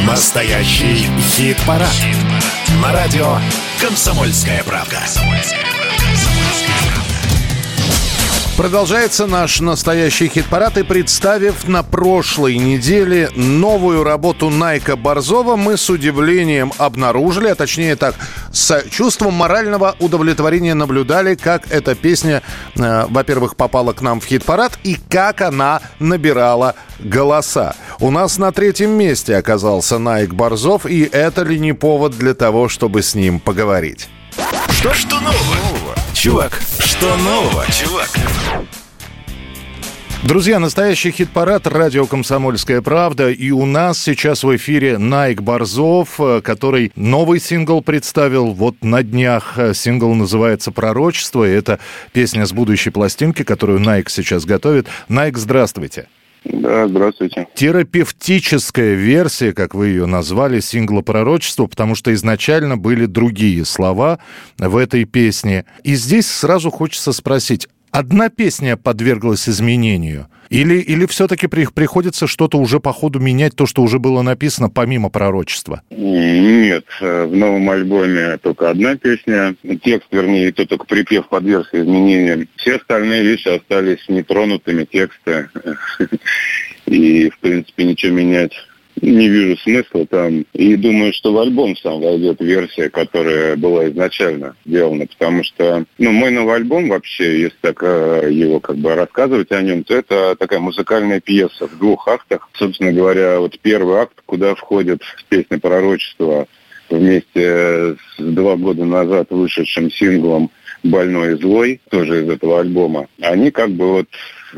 Настоящий хит-парад. На радио «Комсомольская правда». Продолжается наш настоящий хит-парад. И представив на прошлой неделе новую работу Найка Борзова, мы с удивлением обнаружили, а точнее так, с чувством морального удовлетворения наблюдали, как эта песня, э, во-первых, попала к нам в хит-парад и как она набирала голоса. У нас на третьем месте оказался Найк Борзов, и это ли не повод для того, чтобы с ним поговорить? Что, что нового? Чувак, что нового, чувак? Друзья, настоящий хит-парад «Радио Комсомольская правда». И у нас сейчас в эфире Найк Борзов, э, который новый сингл представил вот на днях. Э, Сингл называется «Пророчество». И это песня с будущей пластинки, которую Найк сейчас готовит. Найк, здравствуйте. Да, здравствуйте. Терапевтическая версия, как вы ее назвали, сингла «Пророчество», потому что изначально были другие слова в этой песне. И здесь сразу хочется спросить, одна песня подверглась изменению? Или, или все-таки при, приходится что-то уже по ходу менять, то, что уже было написано помимо пророчества? Нет, в новом альбоме только одна песня. Текст, вернее, это только припев подвергся изменениям. Все остальные вещи остались нетронутыми, тексты. И, в принципе, ничего менять не вижу смысла там. И думаю, что в альбом сам войдет версия, которая была изначально сделана. Потому что, ну, мой новый альбом вообще, если так э, его как бы рассказывать о нем, то это такая музыкальная пьеса в двух актах. Собственно говоря, вот первый акт, куда входит песня «Пророчество», вместе с два года назад вышедшим синглом «Больной и злой», тоже из этого альбома, они как бы вот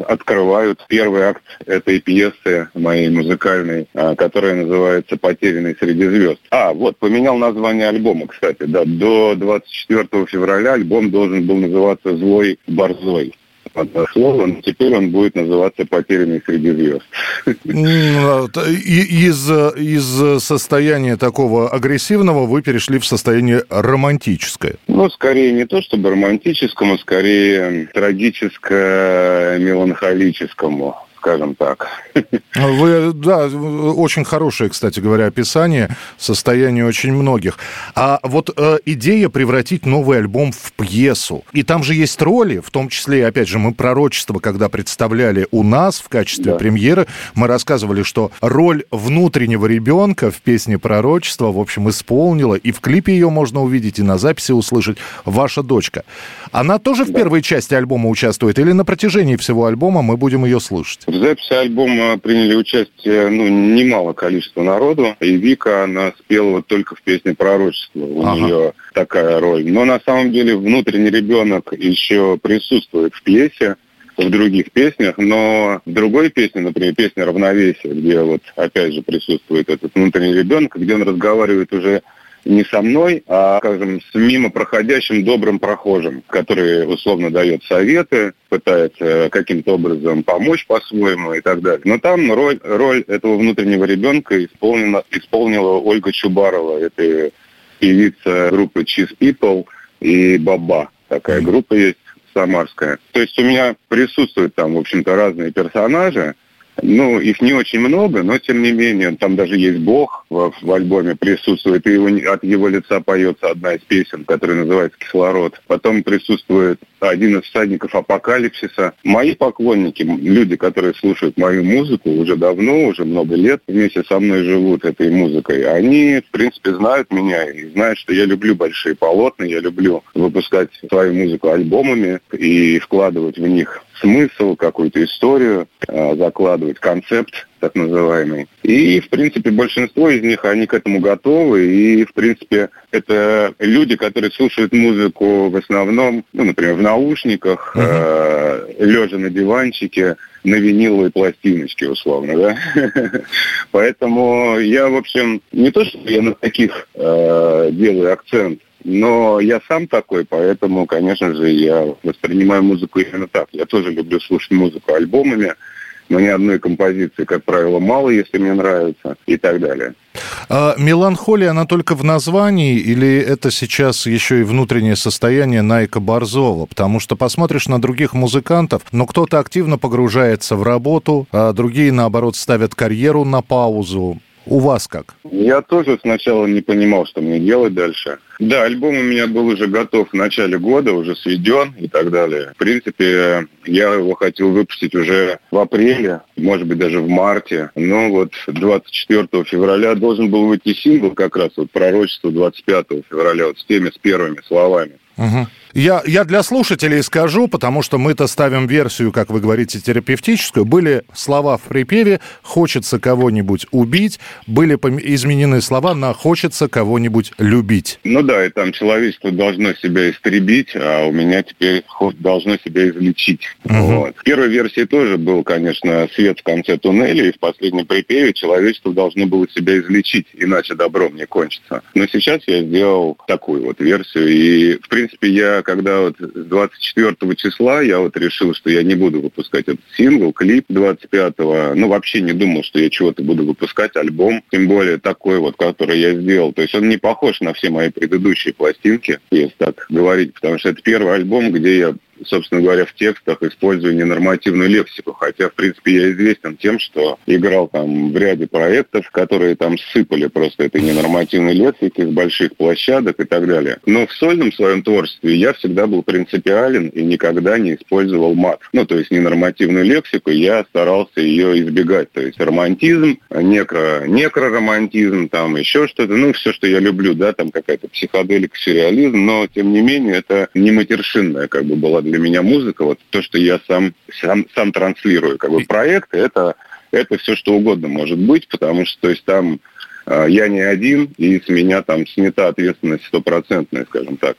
открывают первый акт этой пьесы моей музыкальной, а, которая называется «Потерянный среди звезд». А, вот, поменял название альбома, кстати, да. До 24 февраля альбом должен был называться «Злой борзой» одно слово, но теперь он будет называться «Потерянный среди звезд». И- Из, из состояния такого агрессивного вы перешли в состояние романтическое. Ну, скорее не то чтобы романтическому, скорее трагическо-меланхолическому, скажем так. Вы, да, очень хорошее, кстати говоря, описание состояния очень многих. А вот э, идея превратить новый альбом в пьесу. И там же есть роли, в том числе, опять же, мы пророчество, когда представляли у нас в качестве Да. премьеры, мы рассказывали, что роль внутреннего ребенка в песне пророчество, в общем, исполнила, и в клипе ее можно увидеть, и на записи услышать ваша дочка. Она тоже в первой части альбома участвует, или на протяжении всего альбома мы будем ее слышать? В записи альбома приняли участие ну, немало количества народу, и Вика, она спела вот только в песне «Пророчество». У Ага. нее такая роль. Но на самом деле внутренний ребенок еще присутствует в пьесе, в других песнях, но в другой песне, например, песня «Равновесие», где вот опять же присутствует этот внутренний ребенок, где он разговаривает уже не со мной, а, скажем, с мимо проходящим добрым прохожим, который условно дает советы, пытается каким-то образом помочь по-своему и так далее. Но там роль, роль этого внутреннего ребенка исполнила, исполнила Ольга Чубарова. Это певица группы Cheese People и Баба. Такая группа есть самарская. То есть у меня присутствуют там, в общем-то, разные персонажи, ну, их не очень много, но тем не менее, там даже есть Бог в, в альбоме присутствует, и его- от его лица поется одна из песен, которая называется «Кислород». Потом присутствует один из всадников апокалипсиса. Мои поклонники, люди, которые слушают мою музыку уже давно, уже много лет, вместе со мной живут этой музыкой, они, в принципе, знают меня и знают, что я люблю большие полотна, я люблю выпускать свою музыку альбомами и вкладывать в них смысл, какую-то историю, э, закладывать концепт так называемый. И, в принципе, большинство из них, они к этому готовы. И, в принципе, это люди, которые слушают музыку в основном, ну, например, в наушниках, э, лежа на диванчике, на виниловой пластиночке, условно, да. Поэтому я, в общем, не то, что я на таких э, делаю акцент, но я сам такой, поэтому, конечно же, я воспринимаю музыку именно так. Я тоже люблю слушать музыку альбомами, но ни одной композиции, как правило, мало, если мне нравится, и так далее. А меланхолия, она только в названии, или это сейчас еще и внутреннее состояние Найка Борзова? Потому что посмотришь на других музыкантов, но кто-то активно погружается в работу, а другие, наоборот, ставят карьеру на паузу. У вас как? Я тоже сначала не понимал, что мне делать дальше. Да, альбом у меня был уже готов в начале года, уже сведен и так далее. В принципе, я его хотел выпустить уже в апреле, может быть, даже в марте. Но вот 24 февраля должен был выйти сингл как раз, вот «Пророчество» 25 февраля, вот с теми, с первыми словами. Мгм. Я, я для слушателей скажу, потому что мы-то ставим версию, как вы говорите, терапевтическую. Были слова в припеве «хочется кого-нибудь убить», были изменены слова на «хочется кого-нибудь любить». Ну да, и там человечество должно себя истребить, а у меня теперь должно себя излечить. Вот. В первой версии тоже был, конечно, свет в конце туннеля, и в последнем припеве человечество должно было себя излечить, иначе добром не кончится. Но сейчас я сделал такую вот версию, и, в принципе, я, когда вот с 24 числа, я вот решил, что я не буду выпускать этот сингл, клип 25-го, ну, вообще не думал, что я чего-то буду выпускать, альбом, тем более такой вот, который я сделал. То есть он не похож на все мои предыдущие пластинки, если так говорить, потому что это первый альбом, где я собственно говоря, в текстах использую ненормативную лексику, хотя, в принципе, я известен тем, что играл там в ряде проектов, которые там сыпали просто этой ненормативной лексики с больших площадок и так далее. Но в сольном своем творчестве я всегда был принципиален и никогда не использовал мат. Ну, то есть ненормативную лексику, я старался ее избегать. То есть романтизм, некро, некроромантизм, там еще что-то, ну, все, что я люблю, да, там какая-то психоделика, сюрреализм, но, тем не менее, это не матершинная как бы была для меня музыка, вот то, что я сам, сам, сам транслирую. Как бы проекты, это, это все, что угодно может быть, потому что, то есть там я не один, и с меня там снята ответственность стопроцентная, скажем так.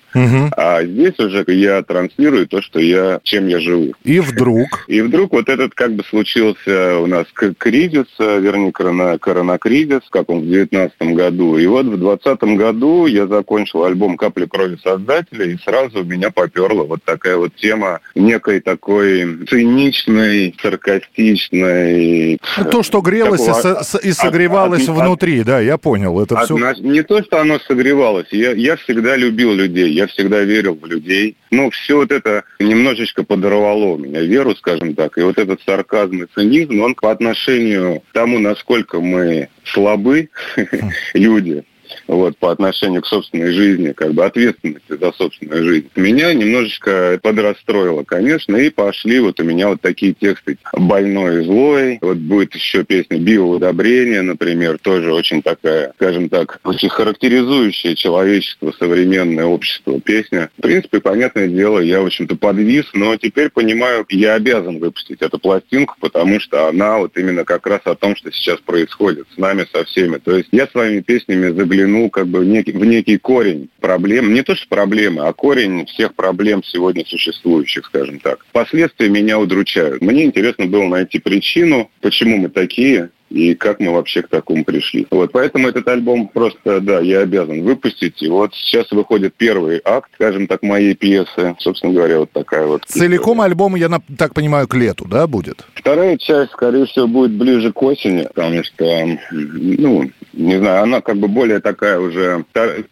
А здесь уже я транслирую то, что я, чем я живу. И вдруг? И вдруг вот этот как бы случился у нас кризис, э, вернее, корона, коронакризис, как он в девятнадцатом году. И вот в двадцатом году я закончил альбом «Капли крови Создателя», и сразу у меня поперла вот такая вот тема некой такой циничной, саркастичной... То, что грелось и, такого со- с- и согревалось от- внутри, да, я понял. Это все... Одна- Не то, что оно согревалось. Я, я всегда любил людей, я всегда верил в людей. Ну, все вот это немножечко подорвало у меня веру, скажем так. И вот этот сарказм и цинизм, он по отношению к тому, насколько мы слабы, люди, вот, по отношению к собственной жизни, как бы ответственности за собственную жизнь. Меня немножечко подрастроило, конечно, и пошли вот у меня вот такие тексты «Больной и злой», вот будет еще песня «Биоудобрение», например, тоже очень такая, скажем так, очень характеризующая человечество, современное общество песня. В принципе, понятное дело, я, в общем-то, подвис, но теперь понимаю, я обязан выпустить эту пластинку, потому что она вот именно как раз о том, что сейчас происходит с нами, со всеми. То есть я своими песнями заглянул как бы в некий, в некий корень проблем, не то что проблемы, а корень всех проблем сегодня существующих, скажем так. Последствия меня удручают. Мне интересно было найти причину, почему мы такие, и как мы вообще к такому пришли. Вот, поэтому этот альбом просто, да, я обязан выпустить. И вот сейчас выходит первый акт, скажем так, моей пьесы. Собственно говоря, вот такая вот. Целиком альбом, я так понимаю, к лету, да, будет? Вторая часть, скорее всего, будет ближе к осени, потому что, ну, не знаю, она как бы более такая уже...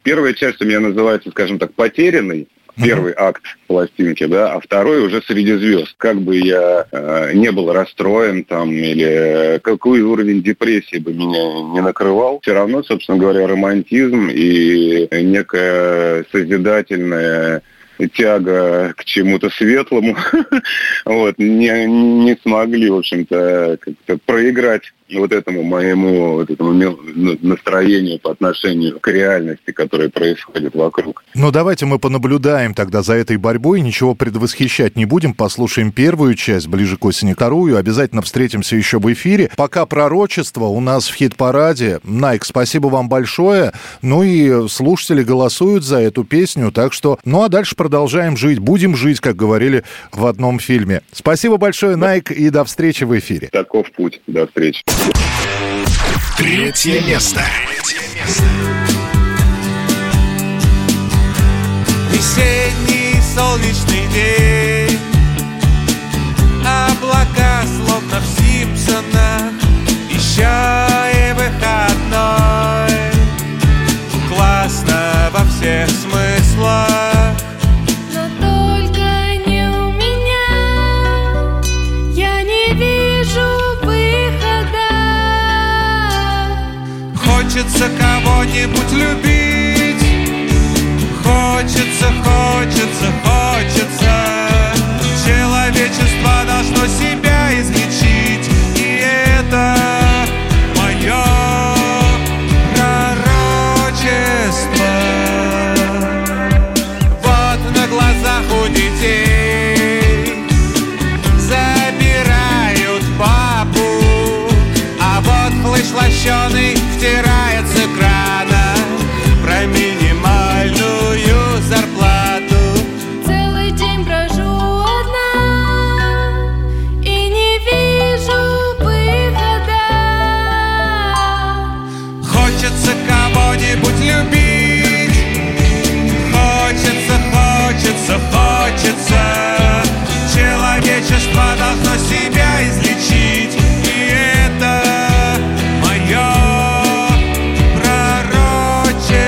Первая часть у меня называется, скажем так, потерянный, первый акт пластинки, да, а второй уже среди звезд. Как бы я э, не был расстроен там или какой уровень депрессии бы меня не накрывал, все равно, собственно говоря, романтизм и некая созидательная тяга к чему-то светлому, вот, не, не смогли, в общем-то, как-то проиграть вот этому моему вот этому настроению по отношению к реальности, которая происходит вокруг. Ну, давайте мы понаблюдаем тогда за этой борьбой, ничего предвосхищать не будем, послушаем первую часть, ближе к осени вторую, обязательно встретимся еще в эфире. Пока пророчество у нас в хит-параде. Найк, спасибо вам большое. Ну и слушатели голосуют за эту песню, так что... Ну а дальше продолжаем жить, будем жить, как говорили в одном фильме. Спасибо большое, Найк, и до встречи в эфире. Таков путь. До встречи. Третье место. Весенний солнечный день. Облака словно в Симпсонах Еще и выходной. Классно во всех смыслах Хочется кого-нибудь любить. Хочется, хочется, хочется. Человечество должно себя излечить. И это мое пророчество. Вот на глазах у детей А лощеный втирает любить. Хочется, хочется, хочется Человечество должно себя излечить. И это мое пророчество.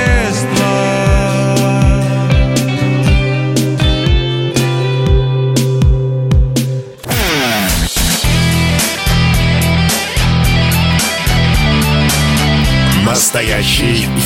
Настоящий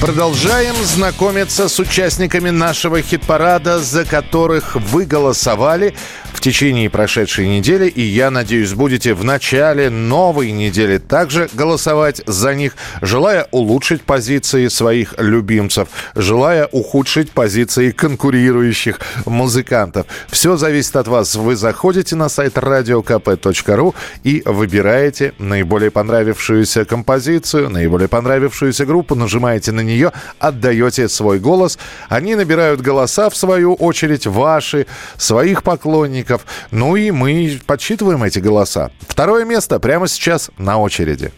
Продолжаем знакомиться с участниками нашего хит-парада, за которых вы голосовали в течение прошедшей недели. И я надеюсь, будете в начале новой недели также голосовать за них, желая улучшить позиции своих любимцев, желая ухудшить позиции конкурирующих музыкантов. Все зависит от вас. Вы заходите на сайт radiokp.ru и выбираете наиболее понравившуюся композицию, наиболее понравившуюся группу, нажимаете на нее, отдаете свой голос. Они набирают голоса, в свою очередь, ваши, своих поклонников. Ну и мы подсчитываем эти голоса. Второе место прямо сейчас на очереди.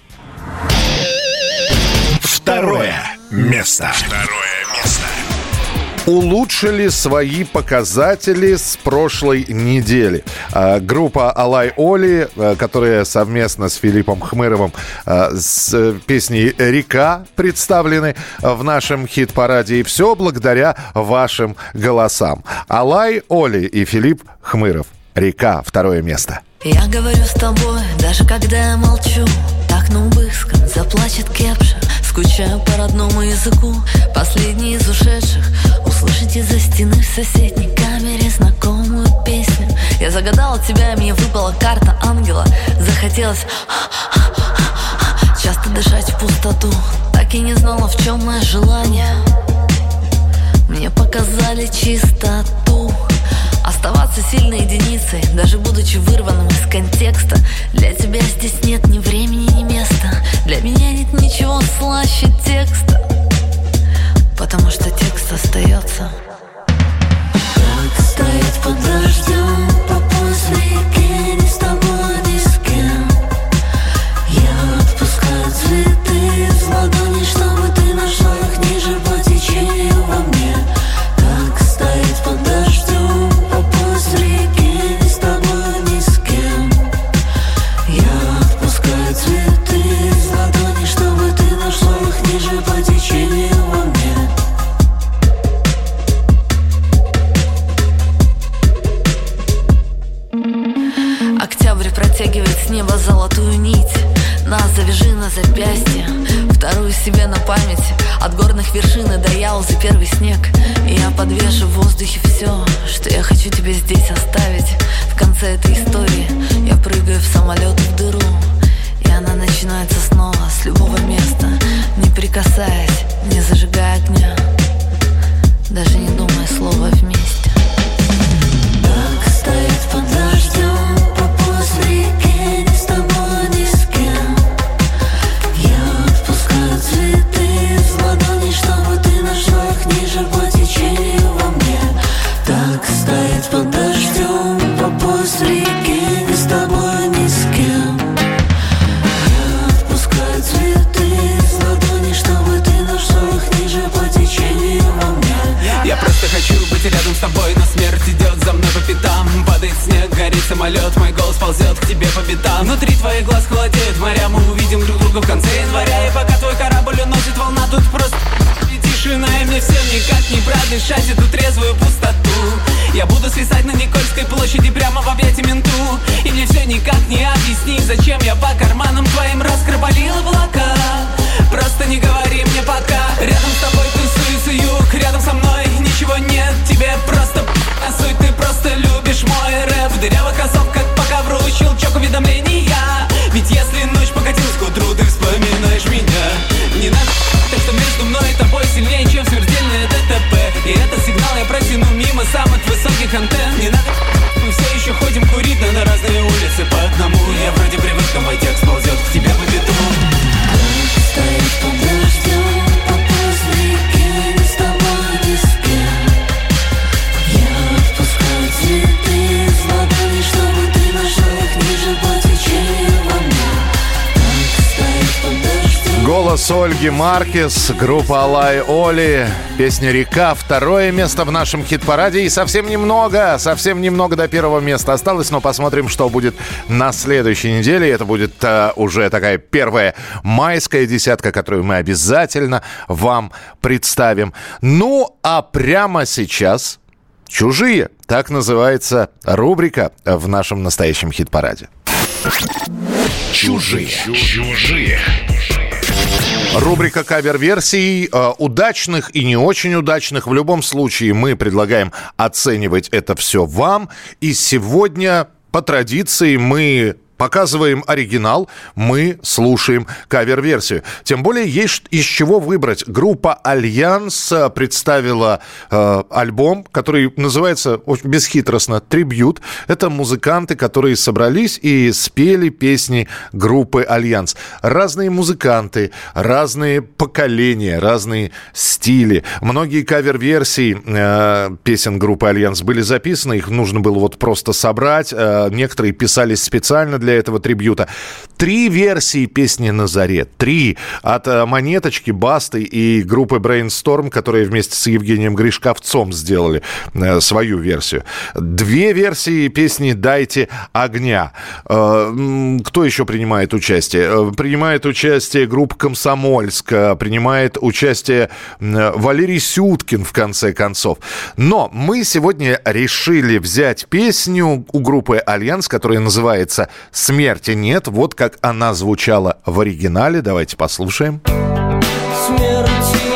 Второе место. Второе. Улучшили свои показатели с прошлой недели. А, Группа Алай Оли, а, которая совместно с Филиппом Хмыровым а, с э, песней «Река» представлены в нашем хит-параде. И все благодаря вашим голосам. Алай Оли и Филипп Хмыров. «Река» второе место. Я говорю с тобой, даже когда я молчу Так на убыском заплачет кепша Скучаю по родному языку. Последний из ушедших Услышать из-за стены в соседней камере Знакомую песню. Я загадала тебя, мне выпала карта ангела. Захотелось Часто дышать в пустоту. Так и не знала, в чем мое желание. Мне показали чистоту Оставаться сильной единицей, даже будучи вырванным из контекста. Для тебя здесь нет ни времени, ни места. Для меня нет ничего слаще текста. Потому что текст остается. Как стоять под дождем по поздней Нас завяжи на запястье. Вторую себе на память. От горных вершин и до Яузы первый снег. И я подвешу в воздухе все Что я хочу тебе здесь оставить. В конце этой истории Я прыгаю в самолет в дыру. И она начинается снова с любого места Не прикасаясь, не зажигая огня. Даже не думая слова вместе Так с тобой Но смерть идет за мной по пятам. Падает снег, горит самолет Мой голос ползет к тебе по пятам. Внутри твоих глаз холодеют моря Мы увидим друг друга в конце января. И пока твой корабль уносит волна Тут просто тишина. И мне всем никак не продышать Эту трезвую пустоту. Я буду свисать на Никольской площади прямо в объятии менту. И мне все никак не объяснить, зачем я по карманам твоим раскрывалил облака. Просто не говори мне пока. Рядом с тобой юг, рядом со мной ничего нет Тебе просто. А суть, ты просто любишь мой рэп. В дырявых кроссовках по ковру щелчок уведомления. Ведь если ночь покатилась к утру, ты вспоминаешь меня. Не надо, так что между мной и тобой сильнее, чем смертельное ДТП. И этот сигнал я протяну мимо самых высоких антенн. Не надо, мы все еще ходим курить, но на разные улицы по одному Голос Ольги Маркес, группа Алай Оли, песня «Река». Второе место в нашем хит-параде. И совсем немного, совсем немного до первого места осталось. Но посмотрим, что будет на следующей неделе. Это будет э, уже такая первая майская десятка, которую мы обязательно вам представим. Ну, а прямо сейчас «Чужие». Так называется рубрика в нашем настоящем хит-параде. Чужие. Чужие. Рубрика кавер-версий, э, удачных и не очень удачных. В любом случае мы предлагаем оценивать это все вам. И сегодня по традиции мы показываем оригинал, мы слушаем кавер-версию. Тем более есть из чего выбрать. Группа «Альянс» э, представила э, альбом, который называется очень бесхитростно «Трибьют». Это музыканты, которые собрались и спели песни группы «Альянс». Разные музыканты, разные поколения, разные стили. Многие кавер-версии э, песен группы «Альянс» были записаны, их нужно было вот просто собрать. Э, некоторые писались специально для этого трибьюта. Три версии песни «Назарет». Три. От э, «Монеточки», «Басты» и группы Brainstorm, которые вместе с Евгением Гришковцом сделали э, свою версию. Две версии песни «Дайте огня». Э, Кто еще принимает участие? Принимает участие группа «Комсомольск», принимает участие Валерий Сюткин, в конце концов. Но мы сегодня решили взять песню у группы «Альянс», которая называется «Смерти нет». Вот как она звучала в оригинале. Давайте послушаем. Смерти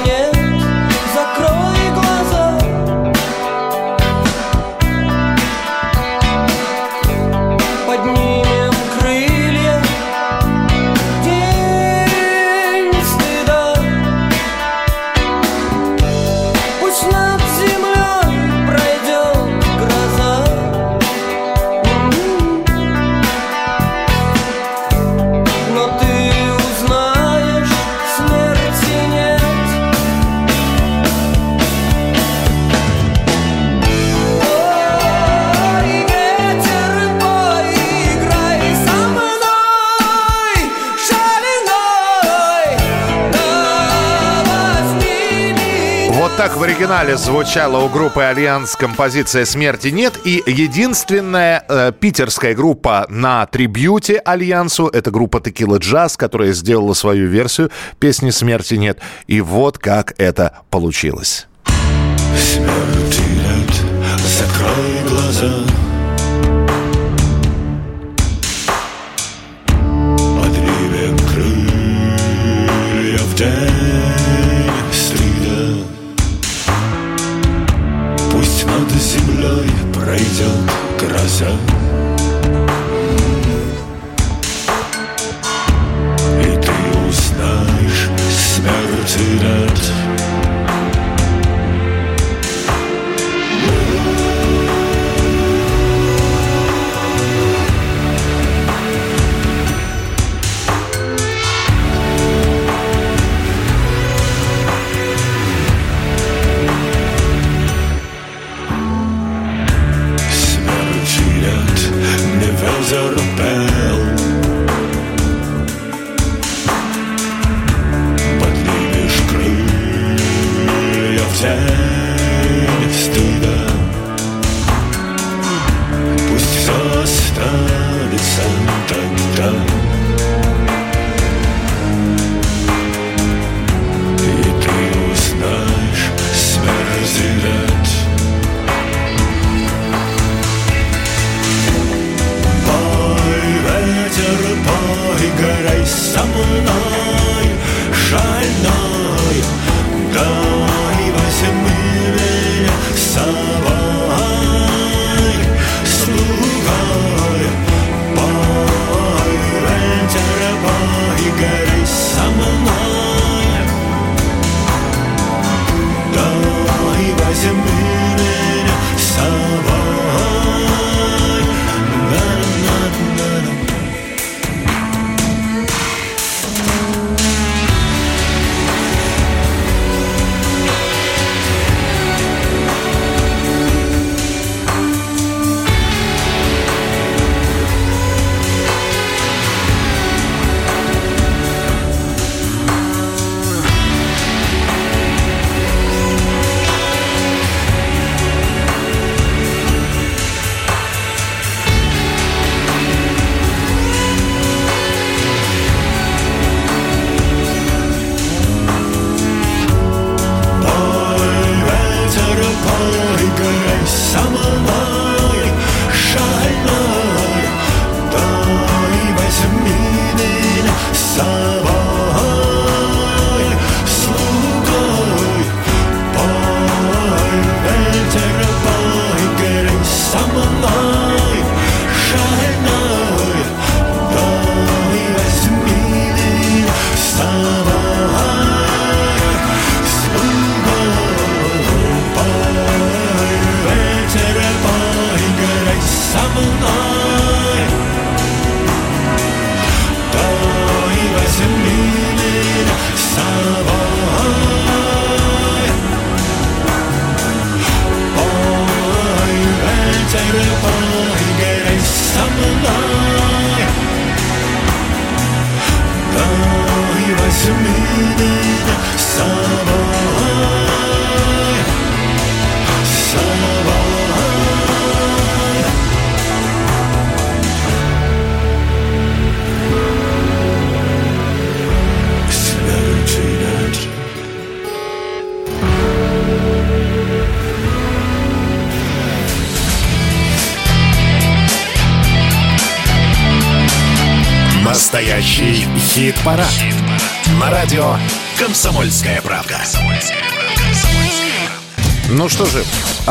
оригинале звучала у группы «Альянс» композиция «Смерти нет». И единственная э, питерская группа на трибьюте «Альянсу» — это группа «Tequilajazzz», которая сделала свою версию песни «Смерти нет». И вот как это получилось. Смерти нет, закрой глаза пройдет гроза И ты узнаешь, смерти нет Настоящий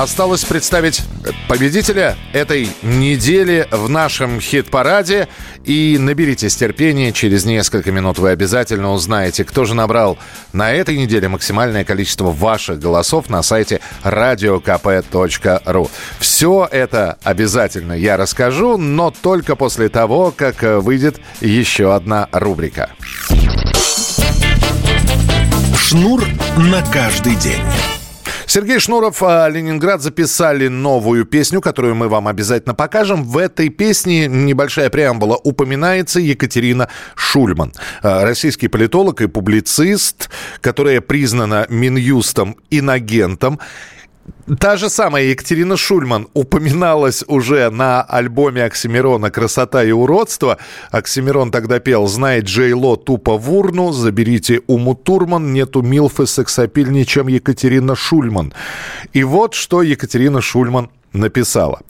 осталось представить победителя этой недели в нашем хит-параде. И наберитесь терпения, через несколько минут вы обязательно узнаете, кто же набрал на этой неделе максимальное количество ваших голосов на сайте radiokp.ru. Все это обязательно я расскажу, но только после того, как выйдет еще одна рубрика. Шнур на каждый день. Сергей Шнуров, а, Ленинград записали новую песню, которую мы вам обязательно покажем. В этой песне небольшая преамбула упоминается Екатерина Шульман, а, российский политолог и публицист, которая признана Минюстом инагентом. Та же самая Екатерина Шульман упоминалась уже на альбоме Оксимирона «Красота и уродство». Оксимирон тогда пел «Знает Джейло тупо в урну, заберите Уму Турман, нету Милфы сексапильнее, чем Екатерина Шульман». И вот что Екатерина Шульман написала.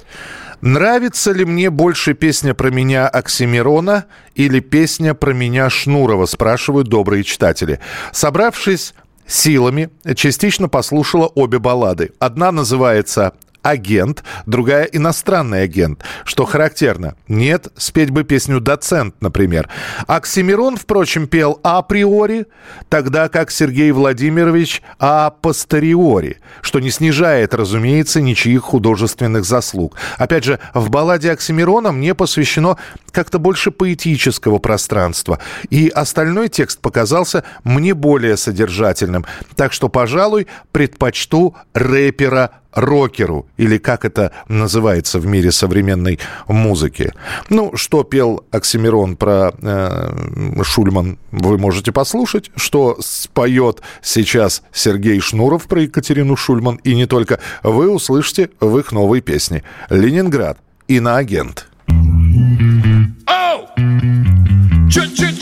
Нравится ли мне больше песня про меня Оксимирона или песня про меня Шнурова, спрашивают добрые читатели. Собравшись силами частично послушала обе баллады. Одна называется агент, другая иностранный агент. Что характерно, нет, спеть бы песню «Доцент», например. Оксимирон, впрочем, пел априори, тогда как Сергей Владимирович апостериори, что не снижает, разумеется, ничьих художественных заслуг. Опять же, в балладе Оксимирона мне посвящено как-то больше поэтического пространства, и остальной текст показался мне более содержательным. Так что, пожалуй, предпочту рэпера рокеру, или как это называется в мире современной музыки. Ну, что пел Оксимирон про э, Шульман, вы можете послушать. Что споет сейчас Сергей Шнуров про Екатерину Шульман, и не только, вы услышите в их новой песне «Ленинград. Иноагент». Оу! Чу-чу-чу!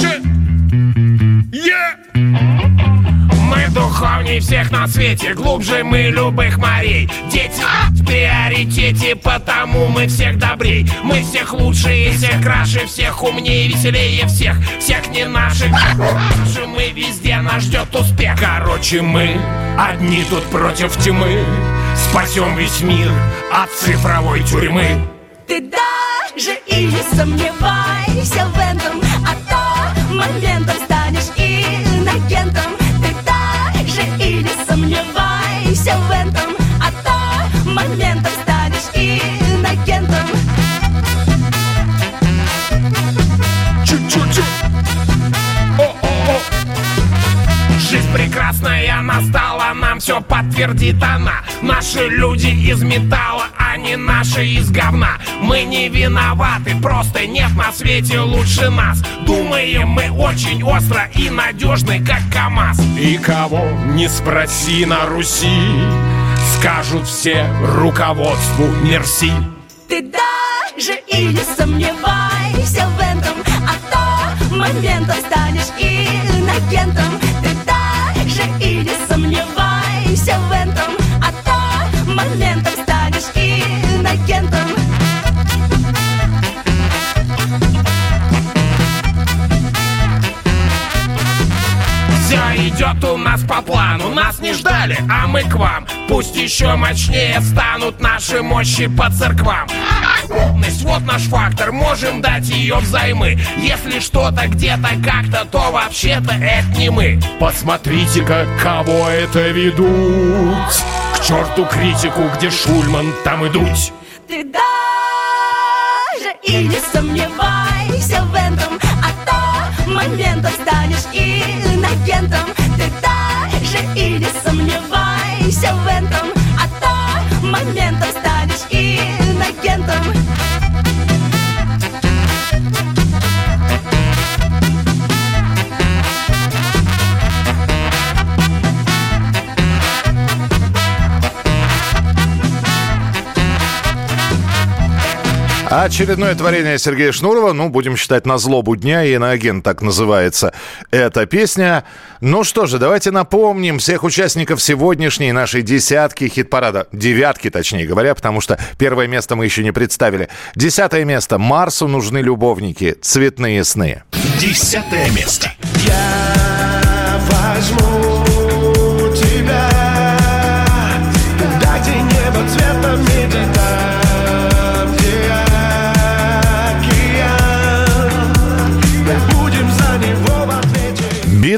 Всех на свете, глубже мы любых морей. Дети в приоритете, потому мы всех добрей. Мы всех лучше и всех краше, всех умнее, веселее всех. Всех не наших, наши мы везде, нас ждет успех. Короче, мы одни тут против тьмы. Спасем весь мир от цифровой тюрьмы. Ты даже и не сомневайся в этом А то моментом станешь инагентом сомневайся в Жизнь прекрасная настала, нам все подтвердит она. Наши люди из металла, а не наши из говна. Мы не виноваты, просто нет на свете лучше нас. Думаем мы очень остро и надежны, как КамАЗ. И кого не спроси на Руси Скажут все руководству мерси. Ты даже и не сомневайся в этом А то моментом станешь инагентом Ты даже и не сомневайся идет у нас по плану, нас не ждали, а мы к вам. Пусть еще мощнее станут наши мощи по церквам. Умность, Вот наш фактор, можем дать ее взаймы. Если что-то где-то как-то, то вообще-то это не мы. Посмотрите-ка, кого это ведут. К черту критику, где Шульман, там и дуть. Ты даже и не сомневайся в этом А то моментом станешь даже и не сомневайся в этом. А то моментом станешь инагентом Очередное творение Сергея Шнурова, ну, будем считать, на злобу дня, и на агент так называется эта песня. Ну что же, давайте напомним всех участников сегодняшней нашей десятки хит-парада. Девятки, точнее говоря, потому что первое место мы еще не представили. Десятое место. Марсу нужны любовники. Цветные сны. Десятое место. Я возьму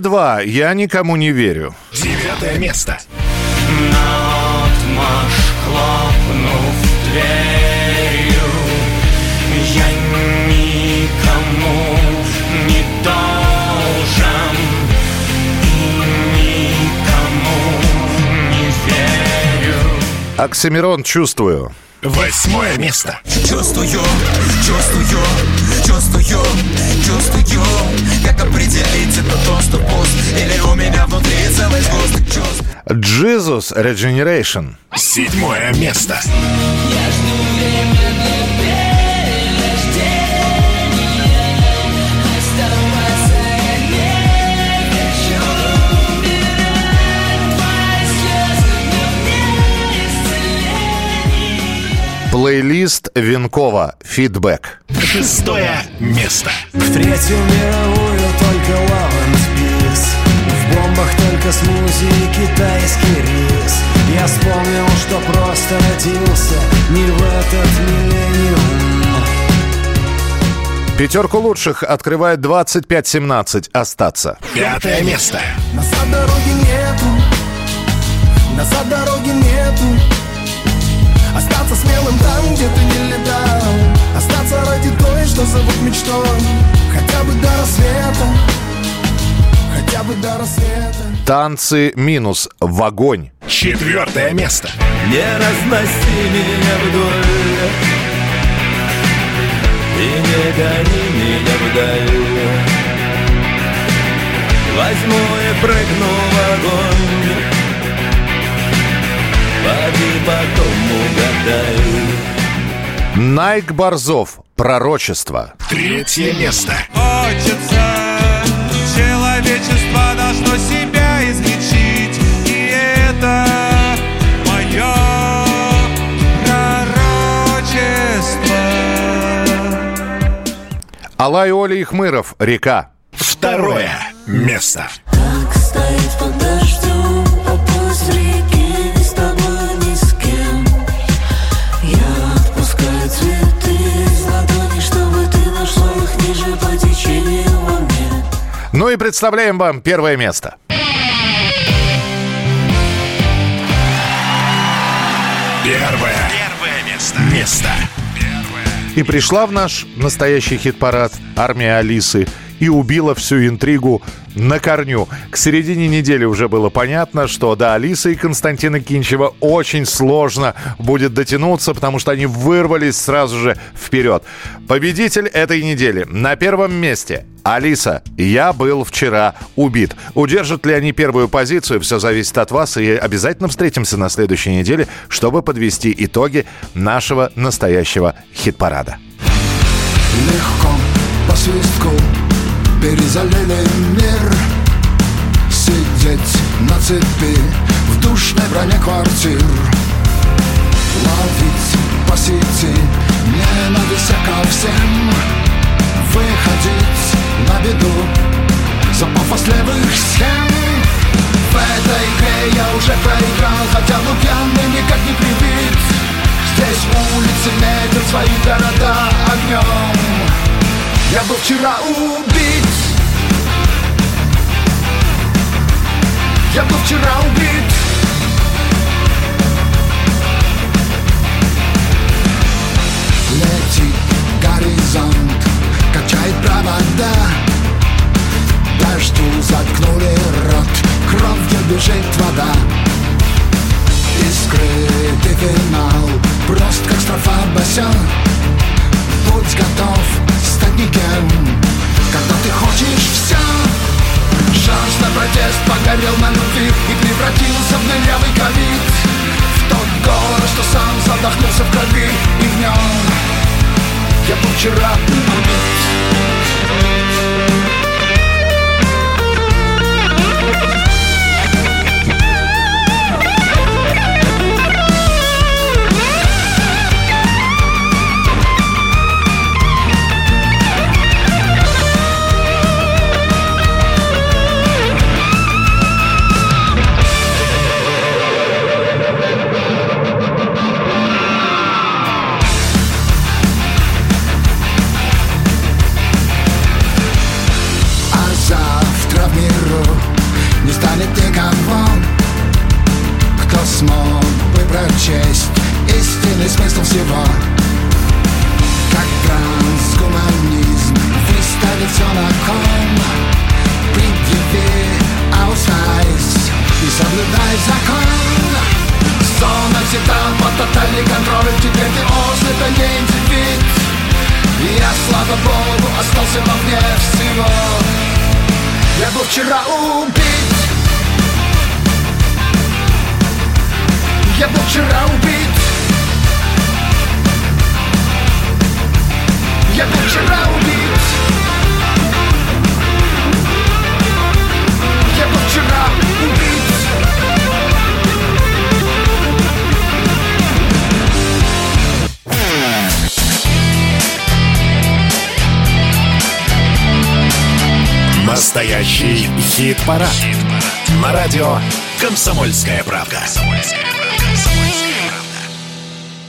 Би-2, я никому не верю. Девятое место. Наотмашь хлопнув дверью Я никому не должен И никому не верю Оксимирон чувствую. Восьмое место. Чувствую, чувствую, чувствую, чувствую Как определить, это доступ пуст Или у меня внутри целый сгусток чувств Jesus Regeneration. Седьмое место. Плейлист Винкова. Фидбэк. Шестое место. В Третью мировую только лаванс бис В бомбах только смузи и китайский рис Я вспомнил, что просто родился Не в этот миллениум Пятерку лучших открывает 25-17. Остаться. Пятое место. Назад дороги нету Назад дороги нету Остаться смелым там, где ты не летал Остаться ради той, что зовут мечтой Хотя бы до рассвета Хотя бы до рассвета Танцы минус. В огонь. Четвертое место. Не разноси меня вдоль И не гони меня вдаль Возьму и прыгну в огонь Поди потом угадай Найк Борзов. Пророчество. Третье место. Хочется, человечество должно себя излечить И это мое пророчество Алай Оля Ихмыров. Река. Второе место. Стоит под дождем, Ну и представляем вам первое место. Первое. Первое место. Место. И пришла в наш настоящий хит-парад «Армия Алисы» и убила всю интригу на корню. К середине недели уже было понятно, что до Алисы и Константина Кинчева очень сложно будет дотянуться, потому что они вырвались сразу же вперед. Победитель этой недели на первом месте. Алиса, я был вчера убит. Удержат ли они первую позицию, все зависит от вас. И обязательно встретимся на следующей неделе, чтобы подвести итоги нашего настоящего хит-парада. Легко по свистку перезалили мир. Сидеть на цепи в душной броне квартир. Ловить по сети ненависть ко всем. Выходить на беду за пафос левых схем. В этой игре я уже проиграл, хотя был пьяный никак не прибит Здесь улицы метят свои города огнем. Я был вчера убит Я был вчера убит. Летит горизонт, качает провода. Дождю заткнули рот, кровью бежит вода. И финал, прост как строфа басен. Будь готов стать никем, когда ты хочешь все Шанс на протест погорел на любви И превратился в дырявый ковид. В тот город, что сам задохнулся в крови И в нем я был вчера убит бы прочесть истинный смысл всего. Как трансгуманизм выставит все на кон Предъяви аусвайс и соблюдай закон. Зона всегда под тотальный контроль Теперь ты ослеп, а не индивид. И я, слава богу, остался вовне всего. Я был вчера убит Я был вчера убит. Я был вчера убит. Я был вчера убит. Настоящий хит-парад. На радио «Комсомольская правда».